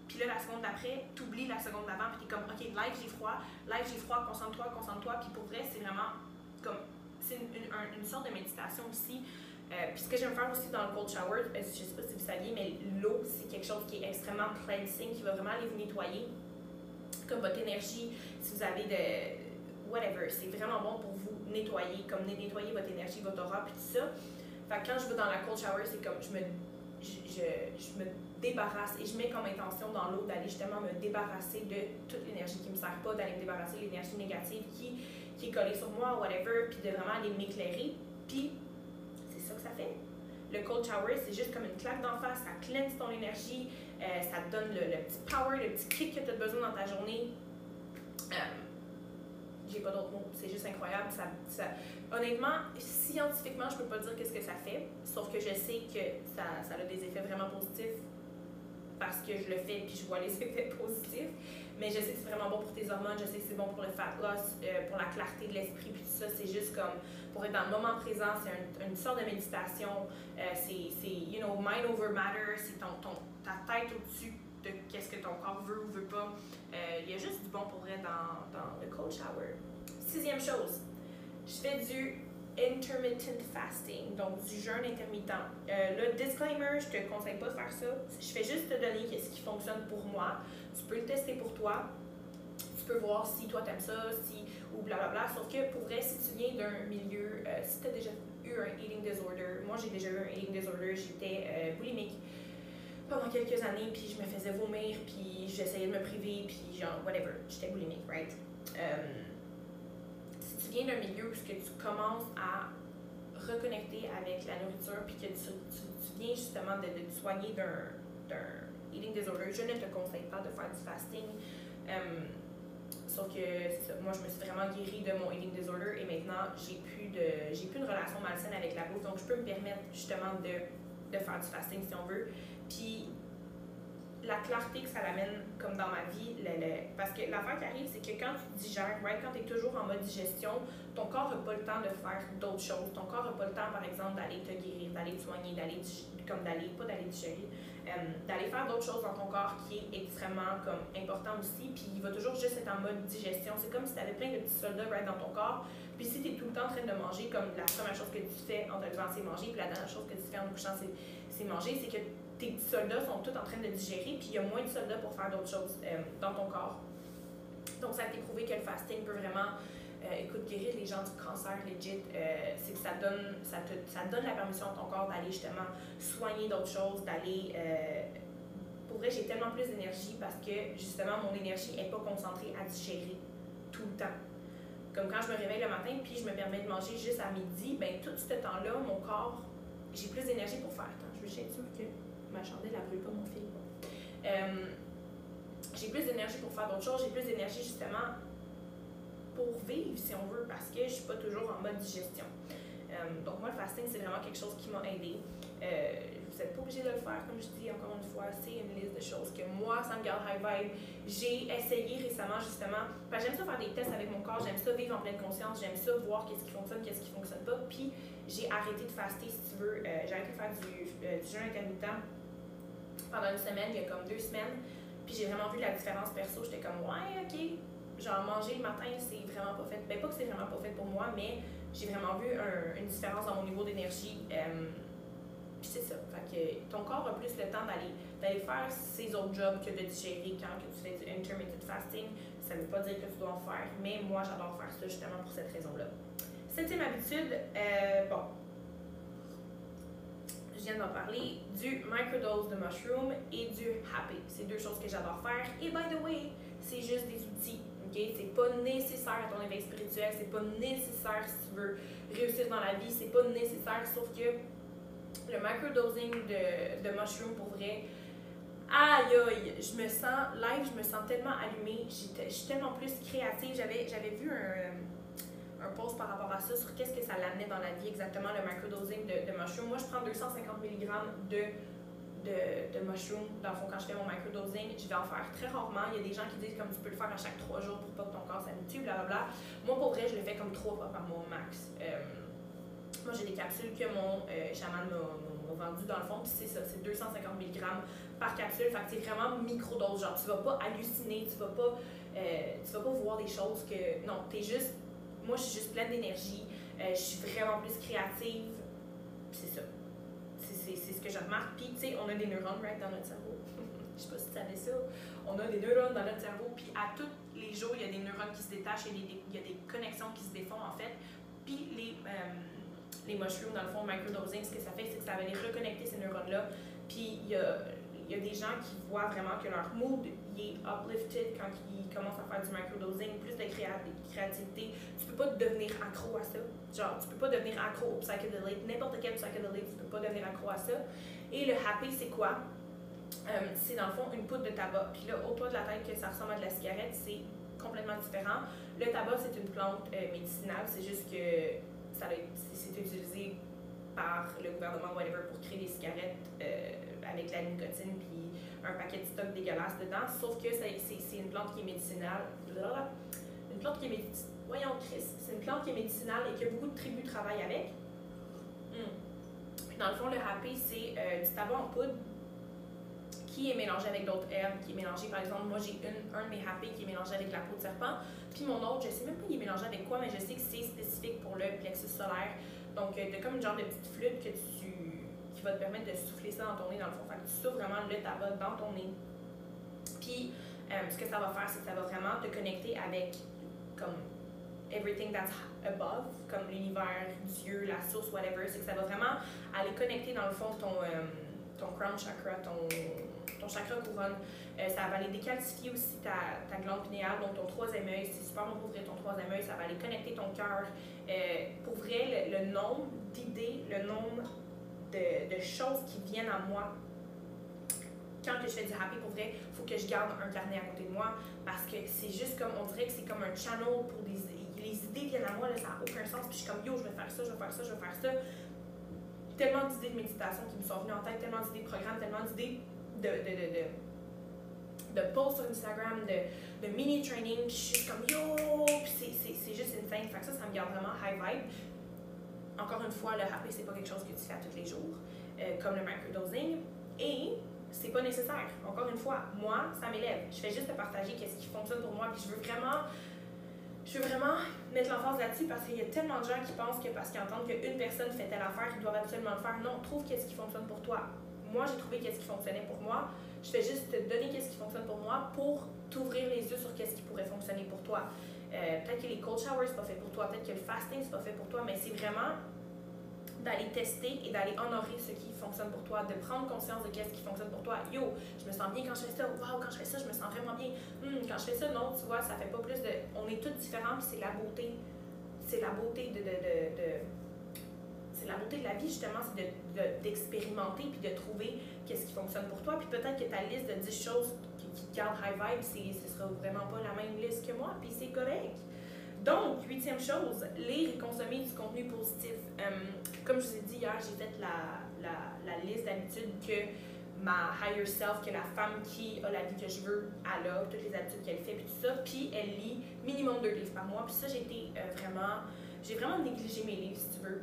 Puis là, la seconde d'après, tu oublies la seconde d'avant, puis tu es comme, ok, live, j'ai froid, live, j'ai froid, concentre-toi, concentre-toi. Puis pour vrai, c'est vraiment comme, c'est une, sorte de méditation aussi. Euh, puis ce que j'aime faire aussi dans le cold shower, je sais pas si vous saviez, mais l'eau, c'est quelque chose qui est extrêmement cleansing, qui va vraiment aller vous nettoyer. Comme votre énergie, si vous avez de whatever. C'est vraiment bon pour vous nettoyer, comme nettoyer votre énergie, votre aura, puis tout ça. Fait que quand je vais dans la cold shower, c'est comme je me, je, je, me débarrasse et je mets comme intention dans l'eau d'aller justement me débarrasser de toute l'énergie qui me sert pas, d'aller me débarrasser de l'énergie négative qui, qui est collée sur moi, whatever, puis de vraiment aller m'éclairer. Puis c'est ça que ça fait. Le cold shower, c'est juste comme une claque d'en face, ça cleanse ton énergie, euh, ça te donne le, petit power, le petit kick que tu as besoin dans ta journée. Euh, j'ai pas d'autres mots. C'est juste incroyable. Ça, honnêtement, scientifiquement, je peux pas dire qu'est-ce que ça fait, sauf que je sais que ça, ça a des effets vraiment positifs parce que je le fais puis je vois les effets positifs. Mais je sais que c'est vraiment bon pour tes hormones, je sais que c'est bon pour le fat loss, euh, pour la clarté de l'esprit, puis tout ça. C'est juste comme pour être dans le moment présent, c'est une sorte de méditation. Euh, c'est, you know, mind over matter, c'est ton, ton, ta tête au-dessus de qu'est-ce que ton corps veut ou veut pas. Euh, il y a juste du bon pour vrai dans, dans le cold shower. Sixième chose, je fais du intermittent fasting, donc du jeûne intermittent. Euh, le disclaimer, je te conseille pas de faire ça. Je fais juste te donner ce qui fonctionne pour moi. Tu peux le tester pour toi. Tu peux voir si toi t'aimes ça, si ou blablabla. Sauf que pour vrai, si tu viens d'un milieu, euh, si tu as déjà eu un eating disorder, moi j'ai déjà eu un eating disorder, j'étais boulimique pendant quelques années, puis je me faisais vomir, puis j'essayais de me priver, puis genre, whatever, j'étais boulimique, right? Euh, si tu viens d'un milieu où tu commences à reconnecter avec la nourriture, puis que tu, tu, viens justement de, te soigner d'un eating disorder, je ne te conseille pas de faire du fasting. Euh, sauf que moi, je me suis vraiment guérie de mon eating disorder et maintenant, j'ai plus de plus une relation malsaine avec la bouffe. Donc, je peux me permettre justement de, de faire du fasting si on veut. Puis la clarté que ça l'amène comme dans ma vie, le, parce que l'affaire qui arrive, c'est que quand tu digères, right, quand tu es toujours en mode digestion, ton corps n'a pas le temps de faire d'autres choses. Ton corps n'a pas le temps, par exemple, d'aller te guérir, d'aller te soigner, d'aller comme d'aller, pas d'aller digérer, d'aller faire d'autres choses dans ton corps qui est extrêmement comme important aussi. Puis il va toujours juste être en mode digestion. C'est comme si tu avais plein de petits soldats dans ton corps. Puis si tu es tout le temps en train de manger, comme la première chose que tu fais en te levant, c'est manger, puis la dernière chose que tu fais en te couchant, c'est manger, c'est que tes petits soldats sont tous en train de digérer, puis il y a moins de soldats pour faire d'autres choses euh, dans ton corps. Donc, ça a été prouvé que le fasting peut vraiment, euh, écoute, guérir les gens du cancer legit. Euh, c'est que ça donne, ça, te, ça donne la permission à ton corps d'aller justement soigner d'autres choses, d'aller. pour vrai, j'ai tellement plus d'énergie parce que justement, mon énergie n'est pas concentrée à digérer tout le temps. Comme quand je me réveille le matin, puis je me permets de manger juste à midi, ben tout ce temps-là, mon corps, j'ai plus d'énergie pour faire. Attends, je veux juste être sûre que ma chandelle, elle brûle pas mon fil. Euh, j'ai plus d'énergie pour faire d'autres choses, j'ai plus d'énergie justement pour vivre, si on veut, parce que je suis pas toujours en mode digestion. Euh, donc, moi, le fasting, c'est vraiment quelque chose qui m'a aidé. Euh, vous n'êtes pas obligé de le faire, comme je dis encore une fois, c'est une liste de choses que moi, ça me garde high vibe. J'ai essayé récemment, justement, j'aime ça faire des tests avec mon corps, j'aime ça vivre en pleine conscience, j'aime ça voir qu'est-ce qui fonctionne, qu'est-ce qui fonctionne pas. Puis, j'ai arrêté de faster, si tu veux. j'ai arrêté de faire du, du jeûne intermittent pendant une semaine, il y a comme deux semaines. Puis j'ai vraiment vu la différence perso. J'étais comme, ouais, ok, genre manger le matin, c'est vraiment pas fait. Ben, pas que c'est vraiment pas fait pour moi, mais j'ai vraiment vu une différence dans mon niveau d'énergie. Euh, puis c'est ça. Fait que ton corps a plus le temps d'aller, d'aller faire ses autres jobs que de digérer quand que tu fais du intermittent fasting. Ça ne veut pas dire que tu dois en faire, mais moi j'adore faire ça justement pour cette raison-là. Septième habitude, euh, bon, viens d'en parler, du microdose de mushroom et du happy. C'est deux choses que j'adore faire. Et by the way, c'est juste des outils. Ok? C'est pas nécessaire à ton éveil spirituel, c'est pas nécessaire si tu veux réussir dans la vie, c'est pas nécessaire, sauf que le microdosing de, de mushroom pour vrai, aïe aïe, je me sens live, je me sens tellement allumée, je suis tellement plus créative. J'avais vu un un post par rapport à ça sur qu'est-ce que ça l'amenait dans la vie exactement, le microdosing de, de mushroom. Moi, je prends 250 mg de, de, de mushroom. Dans le fond, quand je fais mon microdosing, je vais en faire très rarement. Il y a des gens qui disent comme tu peux le faire à chaque trois jours pour pas que ton corps s'habitue, blablabla. Moi, pour vrai, je le fais comme trois fois par mois max. Euh, moi, j'ai des capsules que mon euh, chaman m'a vendues dans le fond, puis c'est ça, c'est 250 mg par capsule. Fait que c'est vraiment microdose. Genre, tu vas pas halluciner, tu vas pas, euh, tu vas pas voir des choses que. Non, t'es juste moi, je suis juste pleine d'énergie. Euh, je suis vraiment plus créative. C'est ça. Que je remarque. Puis, tu sais, on a des neurones, right, dans notre cerveau. je sais pas si tu savais ça. On a des neurones dans notre cerveau. Puis, à tous les jours, il y a des neurones qui se détachent. Il y a des, connexions qui se défont, en fait. Puis, les, euh, les mushrooms, dans le fond, microdosing, ce que ça fait, c'est que ça va les reconnecter, ces neurones-là. Puis, il y a il y a des gens qui voient vraiment que leur mood est uplifted quand ils commencent à faire du microdosing, plus de créativité. Tu peux pas devenir accro à ça. Genre, tu peux pas devenir accro au psychedelic. N'importe quel psychedelic, tu peux pas devenir accro à ça. Et le happy, c'est quoi? Euh, c'est dans le fond une poudre de tabac. Puis là, autour de la tête que ça ressemble à de la cigarette, c'est complètement différent. Le tabac, c'est une plante euh, médicinale. C'est juste que ça c'est utilisé par le gouvernement, whatever, pour créer des cigarettes. Euh, avec la nicotine puis un paquet de stock dégueulasse dedans. Sauf que c'est une plante qui est médicinale. Une plante qui est médicinale. Voyons, Chris, c'est une plante qui est médicinale et que beaucoup de tribus travaillent avec. Hmm. Dans le fond, le happy, c'est euh, du tabac en poudre qui est mélangé avec d'autres herbes, qui est mélangé, par exemple, moi j'ai un de mes happy qui est mélangé avec la peau de serpent, puis mon autre, je sais même pas il est mélangé avec quoi, mais je sais que c'est spécifique pour le plexus solaire. Donc, euh, comme une genre de petite flûte que tu qui va te permettre de souffler ça dans ton nez, dans le fond. Fait que tu souffles vraiment le tabac dans ton nez. Puis, euh, ce que ça va faire, c'est que ça va vraiment te connecter avec, comme, everything that's above, comme l'univers, Dieu, la source, whatever. C'est que ça va vraiment aller connecter, dans le fond, ton, euh, ton crown chakra, ton, ton chakra couronne. Euh, ça va aller décalcifier aussi ta, glande pinéale, donc ton troisième œil. C'est super bon pour ouvrir ton troisième œil. Ça va aller connecter ton cœur. Euh, pour vrai, le, nombre d'idées, le nombre de, choses qui viennent à moi quand je fais du happy, pour vrai, il faut que je garde un carnet à côté de moi parce que c'est juste comme, on dirait que c'est comme un channel pour des. Les idées viennent à moi, là, ça n'a aucun sens. Puis je suis comme, yo, je vais faire ça, je vais faire ça, je vais faire ça. Tellement d'idées de méditation qui me sont venues en tête, tellement d'idées de programmes, tellement d'idées de, de, de, de posts sur Instagram, de, mini-training, puis je suis comme yo, puis c'est juste insane. Fait que ça, ça me garde vraiment high vibe. Encore une fois, le happy, c'est pas quelque chose que tu fais tous les jours, euh, comme le microdosing. Et c'est pas nécessaire. Encore une fois, moi, ça m'élève. Je fais juste partager qu'est-ce qui fonctionne pour moi, puis je veux vraiment je veux vraiment mettre l'emphase là-dessus parce qu'il y a tellement de gens qui pensent que parce qu'ils entendent qu'une personne fait telle affaire, ils doivent absolument le faire. Non, trouve qu'est-ce qui fonctionne pour toi. Moi, j'ai trouvé qu'est-ce qui fonctionnait pour moi. Je fais juste te donner qu'est-ce qui fonctionne pour moi pour t'ouvrir les yeux sur qu'est-ce qui pourrait fonctionner pour toi. Euh, peut-être que les cold showers, c'est pas fait pour toi. Peut-être que le fasting, c'est pas fait pour toi. Mais c'est vraiment d'aller tester et d'aller honorer ce qui fonctionne pour toi, de prendre conscience de qu'est-ce qui fonctionne pour toi. Yo, je me sens bien quand je fais ça. Waouh, quand je fais ça, je me sens vraiment bien. Hum, quand je fais ça, non, tu vois, ça fait pas plus de. On est tous différents, c'est la beauté. C'est la beauté de, de, la beauté de la vie, justement, c'est d'expérimenter de, puis de trouver qu'est-ce qui fonctionne pour toi. Puis peut-être que ta liste de 10 choses qui, qui te gardent high vibe, ce sera vraiment pas la même liste que moi, puis c'est correct. Donc, huitième chose, lire et consommer du contenu positif. Euh, comme je vous ai dit hier, j'ai fait la, la, la liste d'habitudes que ma higher self, que la femme qui a la vie que je veux, elle a, toutes les habitudes qu'elle fait, puis tout ça. Puis elle lit minimum deux livres par mois. Puis ça, j'ai été euh, vraiment. J'ai vraiment négligé mes livres, si tu veux.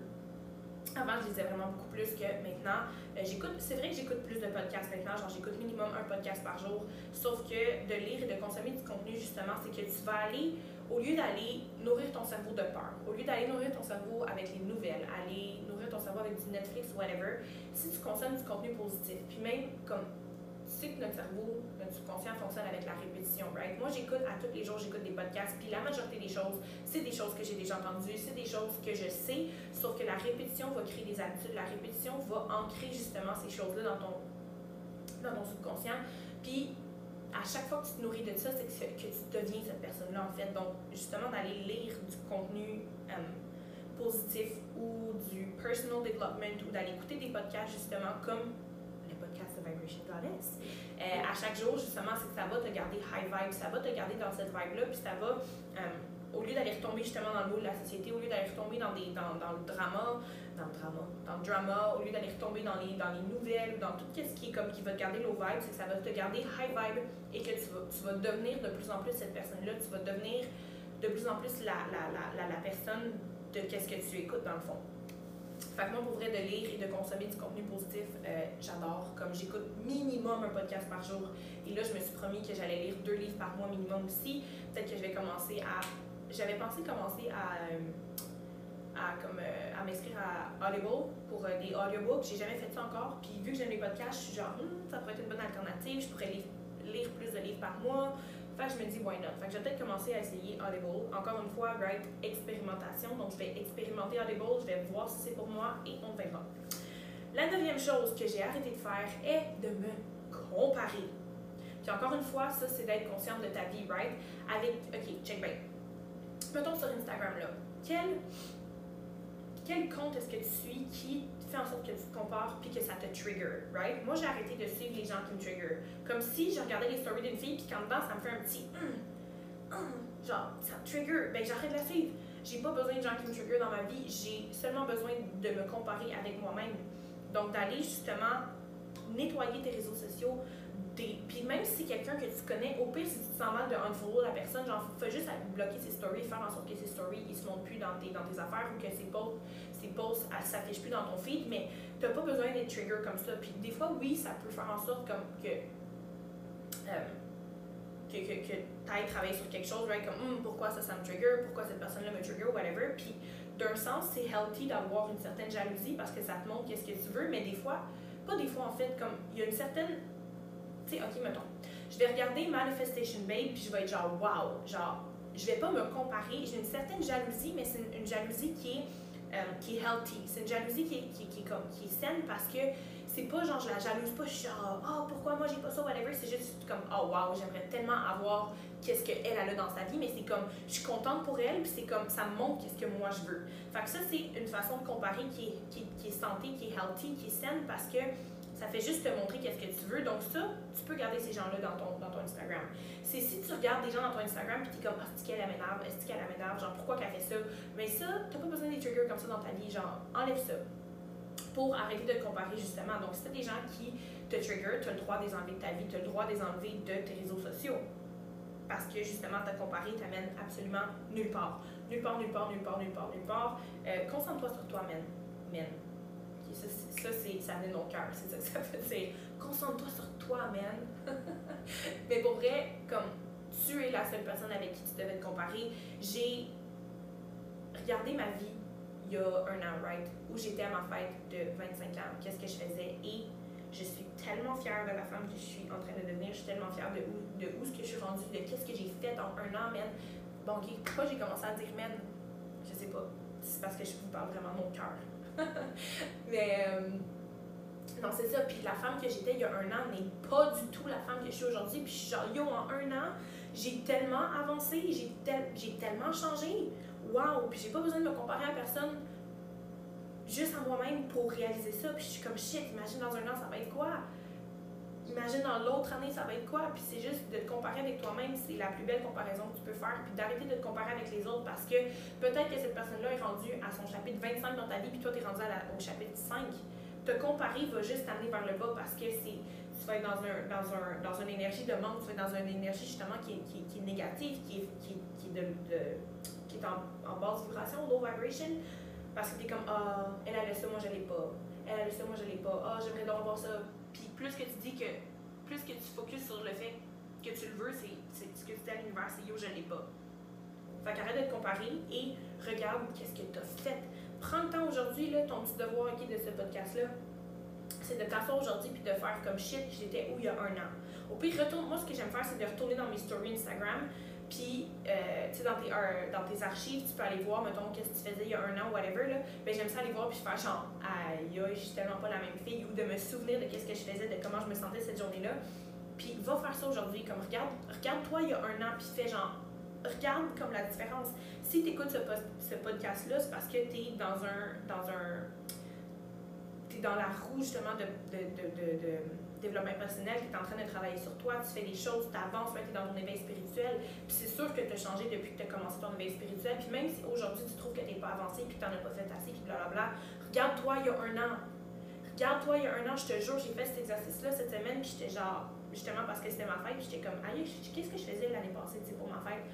Avant, je lisais vraiment beaucoup plus que maintenant. Euh, j'écoute, c'est vrai que j'écoute plus de podcasts maintenant, genre j'écoute minimum un podcast par jour. Sauf que de lire et de consommer du contenu, justement, c'est que tu vas aller au lieu d'aller nourrir ton cerveau de peur, au lieu d'aller nourrir ton cerveau avec les nouvelles, aller nourrir ton cerveau avec du Netflix, whatever, si tu consommes du contenu positif, puis même comme que notre cerveau, notre subconscient fonctionne avec la répétition, right? Moi, j'écoute à tous les jours, j'écoute des podcasts, puis la majorité des choses, c'est des choses que j'ai déjà entendues, c'est des choses que je sais, sauf que la répétition va créer des habitudes, la répétition va ancrer justement ces choses-là dans ton, dans ton subconscient, puis à chaque fois que tu te nourris de ça, c'est que, tu deviens cette personne-là, en fait. Donc, justement, d'aller lire du contenu positif ou du personal development ou d'aller écouter des podcasts, justement, comme Vibration Goddess. Euh, à chaque jour, justement, c'est que ça va te garder high vibe, ça va te garder dans cette vibe-là, puis ça va, euh, au lieu d'aller retomber justement dans le de la société, au lieu d'aller retomber dans, des, dans, dans le drama, dans le drama, dans le drama, au lieu d'aller retomber dans les, dans les nouvelles ou dans tout ce qui comme qui va te garder low vibe, c'est que ça va te garder high vibe et que tu vas, tu vas devenir de plus en plus cette personne-là, tu vas devenir de plus en plus la, la, la, la personne de qu'est-ce que tu écoutes dans le fond. Fait que moi, pour vrai, de lire et de consommer du contenu positif, euh, j'adore. Comme j'écoute minimum un podcast par jour. Et là, je me suis promis que j'allais lire deux livres par mois minimum aussi. Peut-être que je vais commencer à. J'avais pensé commencer à. Euh, à, comme, euh, à m'inscrire à Audible pour des audiobooks. J'ai jamais fait ça encore. Puis vu que j'aime les podcasts, je suis genre, hmm, ça pourrait être une bonne alternative. Je pourrais lire plus de livres par mois. Fait que je me dis, why not? Fait que je vais peut-être commencer à essayer Audible. Encore une fois, right, expérimentation. Donc, je vais expérimenter Audible, je vais voir si c'est pour moi et on verra. La neuvième chose que j'ai arrêté de faire est de me comparer. Puis encore une fois, ça, c'est d'être consciente de ta vie, right? Avec, OK, check back. Mettons sur Instagram, là. Quel quel compte est-ce que tu suis qui fait en sorte que tu te compares puis que ça te trigger, right? Moi, j'ai arrêté de suivre les gens qui me trigger. Comme si je regardais les stories d'une fille puis qu'en dedans, ça me fait un petit hum, hum, genre, ça me trigger. Ben, j'arrête de la suivre. J'ai pas besoin de gens qui me trigger dans ma vie. J'ai seulement besoin de me comparer avec moi-même. Donc, d'aller justement nettoyer tes réseaux sociaux, puis même si c'est quelqu'un que tu connais, au pire, si tu te sens mal de unfollow la personne, genre, fais juste bloquer ses stories, faire en sorte que ses stories, ils se montrent plus dans tes, dans tes affaires ou que ses posts, ses posts, s'affichent plus dans ton feed, mais t'as pas besoin d'être trigger comme ça. Puis des fois, oui, ça peut faire en sorte comme que. Euh, que, que, que tu travailler sur quelque chose, right? comme hum, pourquoi ça, ça me trigger, pourquoi cette personne-là me trigger, whatever. Puis d'un sens, c'est healthy d'avoir une certaine jalousie parce que ça te montre qu'est-ce que tu veux, mais des fois, pas des fois en fait, comme il y a une certaine tu sais, ok, mettons, je vais regarder Manifestation Babe, puis je vais être genre, wow, genre, je vais pas me comparer. J'ai une certaine jalousie, mais c'est une, jalousie qui est, euh, qui healthy. C'est une jalousie qui est, qui, qui, comme, qui est saine parce que c'est pas genre je la jalouse pas, je suis genre ah pourquoi moi j'ai pas ça whatever, c'est juste comme oh wow, j'aimerais tellement avoir qu'est-ce qu'elle elle a dans sa vie, mais c'est comme je suis contente pour elle, puis c'est comme ça me montre qu'est-ce que moi je veux. Fait que ça c'est une façon de comparer qui est, qui, qui est santé, qui est healthy, qui est saine parce que ça fait juste te montrer qu'est-ce que tu veux. Donc ça, tu peux garder ces gens-là dans ton, dans ton Instagram. C'est si tu regardes des gens dans ton Instagram puis es comme, ah, est-ce qu'elle m'énerve, est-ce qu'elle m'énerve, genre pourquoi qu'elle fait ça? Mais ça, t'as pas besoin des triggers comme ça dans ta vie, genre enlève ça pour arrêter de te comparer justement. Donc si t'as des gens qui te trigger, tu as le droit de les enlever de ta vie, tu as le droit de les enlever de tes réseaux sociaux. Parce que justement, ta comparé t'amène absolument nulle part. Nulle part, nulle part, nulle part, nulle part, nulle part. Euh, concentre-toi sur toi, man. Ça, ça, ça venait de mon cœur, c'est ça que ça fait. C'est concentre-toi sur toi, man. Mais pour vrai, comme tu es la seule personne avec qui tu devais te comparer, j'ai regardé ma vie il y a un an, right, où j'étais à ma fête de 25 ans, qu'est-ce que je faisais, et je suis tellement fière de la femme que je suis en train de devenir, je suis tellement fière de où, de où je suis rendue, de qu'est-ce que j'ai fait en un an, man. Bon, ok, pourquoi j'ai commencé à dire man? Je sais pas. C'est parce que je vous parle vraiment de mon cœur. Mais euh, non, c'est ça. Puis la femme que j'étais il y a un an n'est pas du tout la femme que je suis aujourd'hui. Puis je suis genre, yo, en un an, j'ai tellement avancé, j'ai j'ai tellement changé. Waouh! Puis j'ai pas besoin de me comparer à personne juste à moi-même pour réaliser ça. Puis je suis comme shit, imagine dans un an, ça va être quoi? Imagine dans l'autre année, ça va être quoi? Puis c'est juste de te comparer avec toi-même, c'est la plus belle comparaison que tu peux faire. Puis d'arrêter de te comparer avec les autres parce que peut-être que cette personne-là est rendue à son chapitre 25 dans ta vie, puis toi, tu es rendu au chapitre 5. Te comparer va juste t'amener vers le bas parce que c'est tu vas être dans, un, dans, un, dans une énergie de manque, tu vas être dans une énergie justement qui est, qui, qui est négative, qui est, qui, qui de, qui est en, en basse vibration, low vibration, parce que tu es comme Ah, elle a le ça, moi je l'ai pas. Elle a le ça, moi je l'ai pas. Ah, j'aimerais donc avoir ça. Plus que tu dis que plus que tu focuses sur le fait que tu le veux, c'est ce que tu dis à l'univers, c'est yo, je l'ai pas. Fait qu'arrête de te comparer et regarde qu'est-ce que tu as fait. Prends le temps aujourd'hui, là, ton petit devoir de ce podcast-là, c'est de t'asseoir aujourd'hui puis de faire comme shit, j'étais où il y a un an. Au pire, retourne, moi ce que j'aime faire, c'est de retourner dans mes stories Instagram, puis, euh, tu sais, dans tes, dans tes archives, tu peux aller voir, mettons, qu'est-ce que tu faisais il y a un an, whatever, là. Ben, j'aime ça aller voir, puis faire genre, aïe, je suis tellement pas la même fille, ou de me souvenir de qu'est-ce que je faisais, de comment je me sentais cette journée-là. Puis, va faire ça aujourd'hui, comme, regarde, regarde-toi il y a un an, puis fais genre, regarde comme la différence. Si tu écoutes ce, ce podcast-là, c'est parce que tu es dans un, dans un dans la roue justement de, de, de, développement personnel, tu es en train de travailler sur toi, tu fais des choses, tu avances, tu es dans ton éveil spirituel. Puis c'est sûr que tu as changé depuis que tu as commencé ton éveil spirituel. Puis même si aujourd'hui tu trouves que tu n'es pas avancé, puis que tu n'en as pas fait assez, puis blablabla, regarde-toi il y a un an. Regarde-toi il y a un an, je te jure, j'ai fait cet exercice-là cette semaine, puis j'étais genre, justement parce que c'était ma fête, puis j'étais comme, aïe, qu'est-ce que je faisais l'année passée, pour ma fête?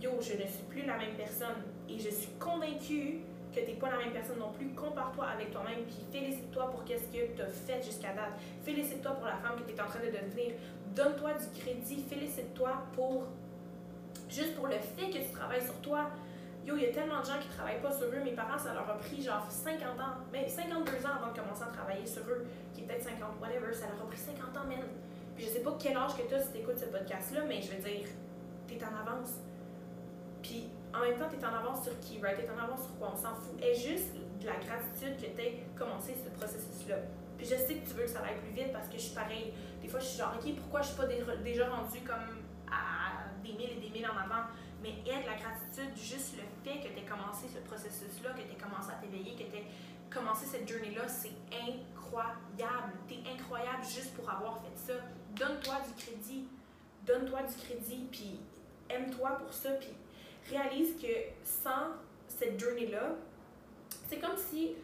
Yo, je ne suis plus la même personne. Et je suis convaincue que tu n'es pas la même personne non plus. Compare-toi avec toi-même, puis félicite-toi pour qu'est-ce que tu as fait jusqu'à date. Félicite-toi pour la femme que tu es en train de devenir. Donne-toi du crédit. Félicite-toi pour juste pour le fait que tu travailles sur toi. Yo, il y a tellement de gens qui ne travaillent pas sur eux. Mes parents, ça leur a pris genre 50 ans, même 52 ans avant de commencer à travailler sur eux, qui est peut-être 50, whatever. Ça leur a pris 50 ans, même. Puis je sais pas quel âge que tu as si tu écoutes ce podcast-là, mais je veux dire, tu es en avance. Puis en même temps, tu es en avance sur qui, right? Tu es en avance sur quoi? On s'en fout. Et juste de la gratitude que tu commencé ce processus-là. Puis je sais que tu veux que ça aille plus vite parce que je suis pareil. Des fois, je suis genre, OK, pourquoi je suis pas déjà rendue comme à des mille et des mille en avant? Mais aide la gratitude, juste le fait que tu aies commencé ce processus-là, que tu aies commencé à t'éveiller, que tu aies commencé cette journée-là, c'est incroyable. Tu es incroyable juste pour avoir fait ça. Donne-toi du crédit. Donne-toi du crédit, puis aime-toi pour ça, puis réalise que sans cette journée-là, c'est comme si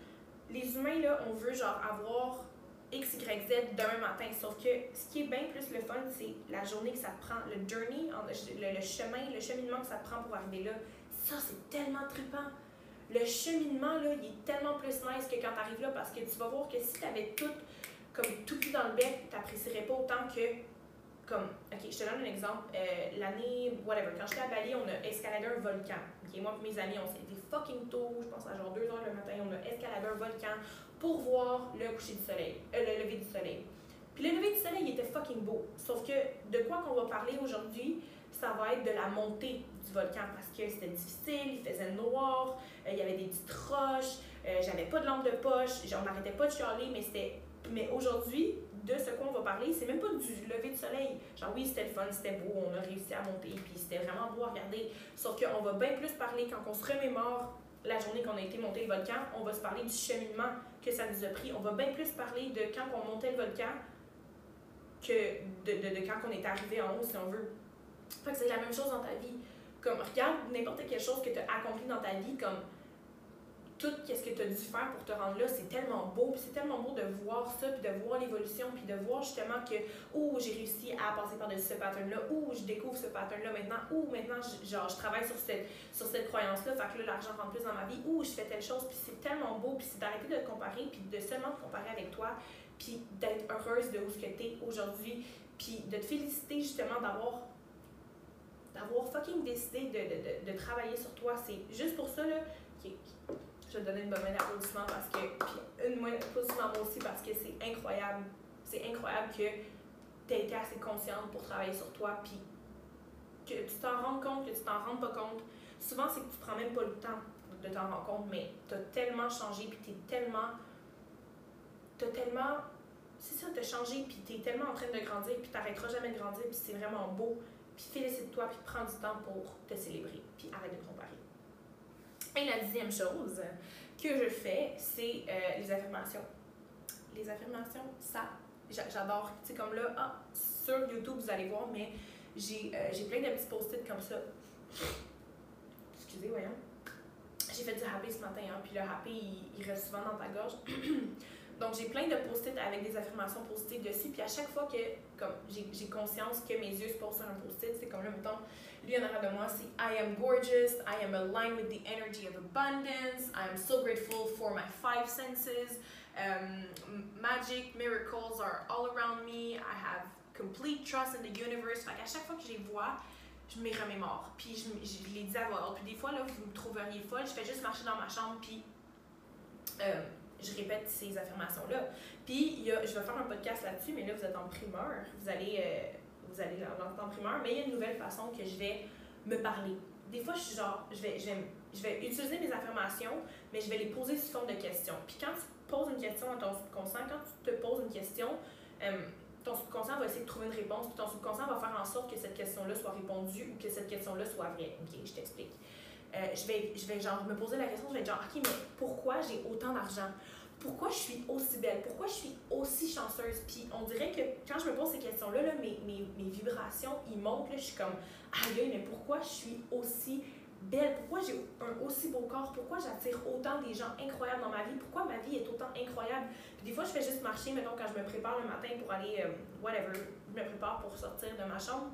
les humains, là, on veut genre avoir X, Y, Z demain matin. Sauf que ce qui est bien plus le fun, c'est la journée que ça prend, le journey, le, chemin, le cheminement que ça prend pour arriver là. Ça, c'est tellement trippant. Le cheminement, là, il est tellement plus nice que quand tu arrives là parce que tu vas voir que si tu avais tout, comme tout pris dans le bec, tu n'apprécierais pas autant que comme, ok, je te donne un exemple. Euh, l'année, whatever, quand j'étais à Bali, on a escaladé un volcan. Ok, moi mes amis, on s'est fucking tôt, je pense à genre 2 heures le matin, on a escaladé un volcan pour voir le coucher du soleil, euh, le lever du soleil. Puis le lever du soleil, il était fucking beau. Sauf que de quoi qu'on va parler aujourd'hui, ça va être de la montée du volcan parce que c'était difficile, il faisait noir, euh, il y avait des petites roches, j'avais pas de lampe de poche, on n'arrêtait pas de chialer, mais c'était Mais aujourd'hui, de ce qu'on va parler, c'est même pas du lever de soleil. Genre, oui, c'était le fun, c'était beau, on a réussi à monter, puis c'était vraiment beau à regarder. Sauf qu'on va bien plus parler quand on se remémore la journée qu'on a été monter le volcan, on va se parler du cheminement que ça nous a pris. On va bien plus parler de quand on montait le volcan que de, de, quand on est arrivé en haut, si on veut. Fait que c'est la même chose dans ta vie. Comme, regarde n'importe quelle chose que tu as accompli dans ta vie, comme tout ce que tu as dû faire pour te rendre là, c'est tellement beau, puis c'est tellement beau de voir ça, puis de voir l'évolution, puis de voir justement que, ou j'ai réussi à passer par-dessus ce pattern-là, ou je découvre ce pattern-là maintenant, ou maintenant, je, genre, je travaille sur cette, sur cette croyance-là, fait que là, l'argent rentre plus dans ma vie, ou je fais telle chose, puis c'est tellement beau, puis c'est d'arrêter de te comparer, puis de seulement te comparer avec toi, puis d'être heureuse de où ce que tu es aujourd'hui, puis de te féliciter justement d'avoir d'avoir fucking décidé de, de, de, travailler sur toi. C'est juste pour ça, là, je te donner une bonne main d'applaudissement parce que, puis une main d'applaudissement moi aussi parce que c'est incroyable. C'est incroyable que tu aies été assez consciente pour travailler sur toi, puis que tu t'en rends compte, que tu t'en rends pas compte. Souvent, c'est que tu prends même pas le temps de t'en rendre compte, mais tu as tellement changé, puis tu es tellement. Tu as tellement. C'est ça, tu as changé, puis tu es tellement en train de grandir, puis tu jamais de grandir, puis c'est vraiment beau. Puis félicite-toi, puis prends du temps pour te célébrer, puis arrête de comparer. La dixième chose que je fais, c'est euh, les affirmations. Les affirmations, ça, j'adore. Sais, comme là, ah, sur YouTube, vous allez voir, mais j'ai euh, plein de petits post-it comme ça. Excusez, voyons. J'ai fait du happy ce matin, hein, puis le happy, il, reste souvent dans ta gorge. Donc, j'ai plein de post-it avec des affirmations positives dessus. Puis à chaque fois que comme j'ai conscience que mes yeux se posent sur un post-it, c'est comme là, mettons, lui en arrière de moi, c'est I am gorgeous, I am aligned with the energy of abundance, I am so grateful for my five senses, um, magic, miracles are all around me, I have complete trust in the universe. Fait qu'à chaque fois que je les vois, je me remémore. Puis je, les dis à voix. Puis des fois, là, vous me trouveriez folle, je fais juste marcher dans ma chambre, puis. Euh, je répète ces affirmations-là. Puis, je vais faire un podcast là-dessus, mais là, vous êtes en primeur. Vous allez, euh, vous allez l'entendre en primeur. Mais il y a une nouvelle façon que je vais me parler. Des fois, je suis genre, je vais, je vais, je vais utiliser mes affirmations, mais je vais les poser sous forme de questions. Puis quand tu poses une question à ton subconscient, quand tu te poses une question, euh, ton subconscient va essayer de trouver une réponse, puis ton subconscient va faire en sorte que cette question-là soit répondue ou que cette question-là soit vraie. Ok, je t'explique. Euh, je, vais, je vais genre me poser la question, je vais être genre, ok, mais pourquoi j'ai autant d'argent? Pourquoi je suis aussi belle? Pourquoi je suis aussi chanceuse? Puis on dirait que quand je me pose ces questions-là, là, mes, mes, mes, vibrations, ils montent, là, je suis comme, aïe, mais pourquoi je suis aussi belle? Pourquoi j'ai un aussi beau corps? Pourquoi j'attire autant des gens incroyables dans ma vie? Pourquoi ma vie est autant incroyable? Puis des fois, je fais juste marcher, mettons, quand je me prépare le matin pour aller, euh, whatever, je me prépare pour sortir de ma chambre.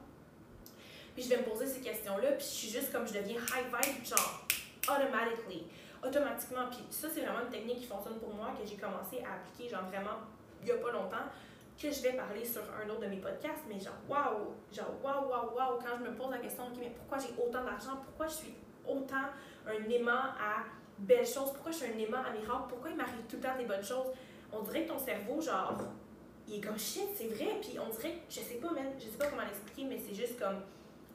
Puis je vais me poser ces questions-là, puis je suis juste comme, je deviens high vibe, genre, automatically. Automatiquement. Puis ça, c'est vraiment une technique qui fonctionne pour moi, que j'ai commencé à appliquer, genre vraiment, il n'y a pas longtemps, que je vais parler sur un autre de mes podcasts, mais genre, waouh, genre, waouh, waouh, waouh, quand je me pose la question, ok, mais pourquoi j'ai autant d'argent? Pourquoi je suis autant un aimant à belles choses? Pourquoi je suis un aimant à miracles? Pourquoi il m'arrive tout le temps des bonnes choses? On dirait que ton cerveau, genre, il est comme shit, c'est vrai, puis on dirait, je sais pas, même, je sais pas comment l'expliquer, mais c'est juste comme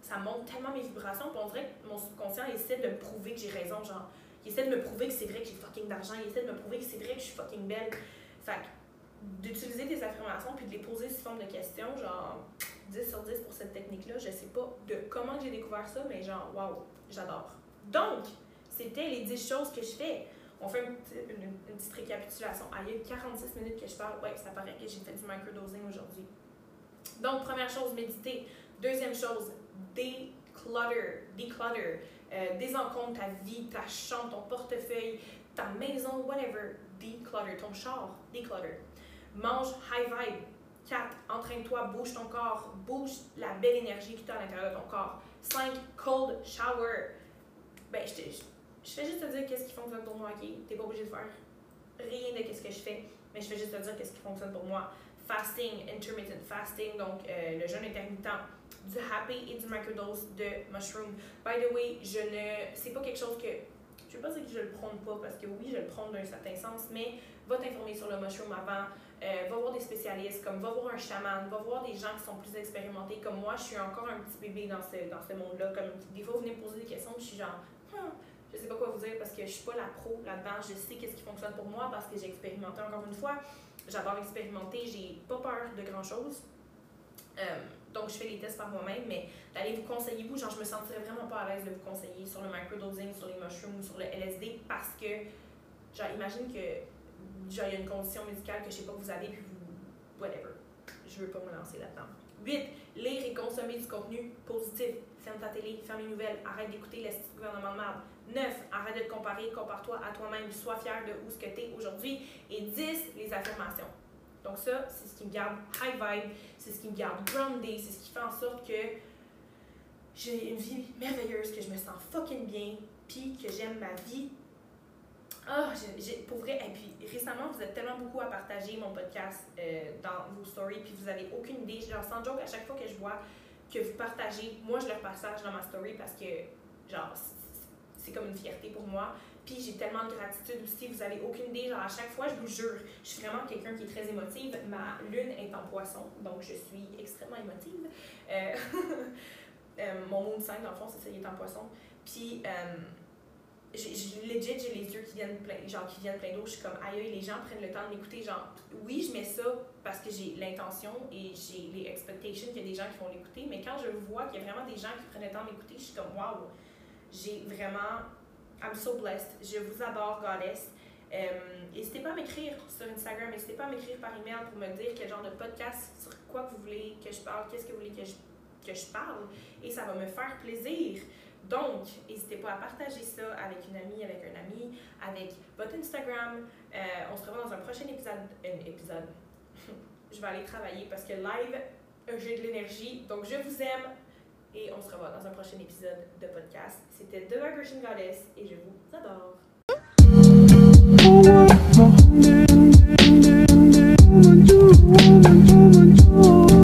ça monte tellement mes vibrations, puis on dirait que mon subconscient essaie de me prouver que j'ai raison, genre, il essaie de me prouver que c'est vrai que j'ai fucking d'argent, il essaie de me prouver que c'est vrai que je suis fucking belle. Fait d'utiliser des affirmations puis de les poser sous forme de questions, genre 10 sur 10 pour cette technique-là, je sais pas de comment j'ai découvert ça, mais genre, waouh, j'adore. Donc, c'était les 10 choses que je fais. On fait une, petite récapitulation. Ah, il y a 46 minutes que je parle. Ouais, ça paraît que j'ai fait du microdosing aujourd'hui. Donc, première chose, méditer. Deuxième chose, declutter, declutter, euh, désencombre ta vie, ta chambre, ton portefeuille, ta maison, whatever. Declutter, ton char, declutter. Mange high vibe. 4. Entraîne-toi, bouge ton corps, bouge la belle énergie qui est à l'intérieur de ton corps. 5. Cold shower. Ben, je, je, fais juste te dire qu'est-ce qui fonctionne pour moi, ok? T'es pas obligé de faire rien de ce que je fais, mais je fais juste te dire qu'est-ce qui fonctionne pour moi. Fasting, intermittent fasting, donc euh, le jeûne intermittent du happy et du microdose de mushroom. By the way, je ne. C'est pas quelque chose que. Je veux pas dire que je le prône pas, parce que oui, je le prône d'un certain sens, mais va t'informer sur le mushroom avant, euh, va voir des spécialistes, comme va voir un chaman, va voir des gens qui sont plus expérimentés. Comme moi, je suis encore un petit bébé dans ce, dans ce monde-là. Comme des fois, vous venez me poser des questions, je suis genre, hmm, je sais pas quoi vous dire parce que je suis pas la pro là-dedans. Je sais qu'est-ce qui fonctionne pour moi parce que j'ai expérimenté encore une fois. J'adore expérimenter, j'ai pas peur de grand chose. Euh, donc, je fais les tests par moi-même, mais d'aller vous conseiller, vous, genre, je me sentirais vraiment pas à l'aise de vous conseiller sur le microdosing, sur les mushrooms, sur le LSD, parce que, genre, imagine que, genre, il y a une condition médicale que je sais pas que vous avez, puis vous, whatever. Je veux pas me lancer là-dedans. 8. Lire et consommer du contenu positif. Ferme ta télé, ferme les nouvelles, arrête d'écouter les gouvernement de merde. 9. Arrête de te comparer, compare-toi à toi-même, sois fier de où tu es aujourd'hui. Et 10. Les affirmations. Donc ça, c'est ce qui me garde high vibe, c'est ce qui me garde grounded, c'est ce qui fait en sorte que j'ai une vie merveilleuse, que je me sens fucking bien, puis que j'aime ma vie. Ah, oh, pour vrai, et puis récemment, vous êtes tellement beaucoup à partager mon podcast euh, dans vos stories, puis vous avez aucune idée. Genre, sans joke, à chaque fois que je vois que vous partagez, moi je le partage dans ma story parce que, genre, c'est comme une fierté pour moi. Puis j'ai tellement de gratitude aussi, vous avez aucune idée. Genre, à chaque fois, je vous jure, je suis vraiment quelqu'un qui est très émotive. Ma lune est en poisson, donc je suis extrêmement émotive. Euh, euh, mon moon sign, dans le fond, c'est ça, il est en poisson. Puis, euh, j'ai, legit, j'ai les yeux qui viennent plein, genre, qui viennent plein d'eau. Je suis comme, aïe, les gens prennent le temps de m'écouter. Genre, oui, je mets ça parce que j'ai l'intention et j'ai les expectations qu'il y a des gens qui vont l'écouter. Mais quand je vois qu'il y a vraiment des gens qui prennent le temps de m'écouter, je suis comme, waouh, j'ai vraiment I'm so blessed. Je vous adore, Goddess. Euh, n'hésitez pas à m'écrire sur Instagram, n'hésitez pas à m'écrire par email pour me dire quel genre de podcast, sur quoi vous voulez que je parle, qu'est-ce que vous voulez que je, que je parle, et ça va me faire plaisir. Donc, n'hésitez pas à partager ça avec une amie, avec un ami, avec votre Instagram. Euh, on se revoit dans un prochain épisode. Un épisode. je vais aller travailler parce que live, j'ai de l'énergie. Donc, je vous aime. Et on se revoit dans un prochain épisode de podcast. C'était The Vibration Goddess et je vous adore.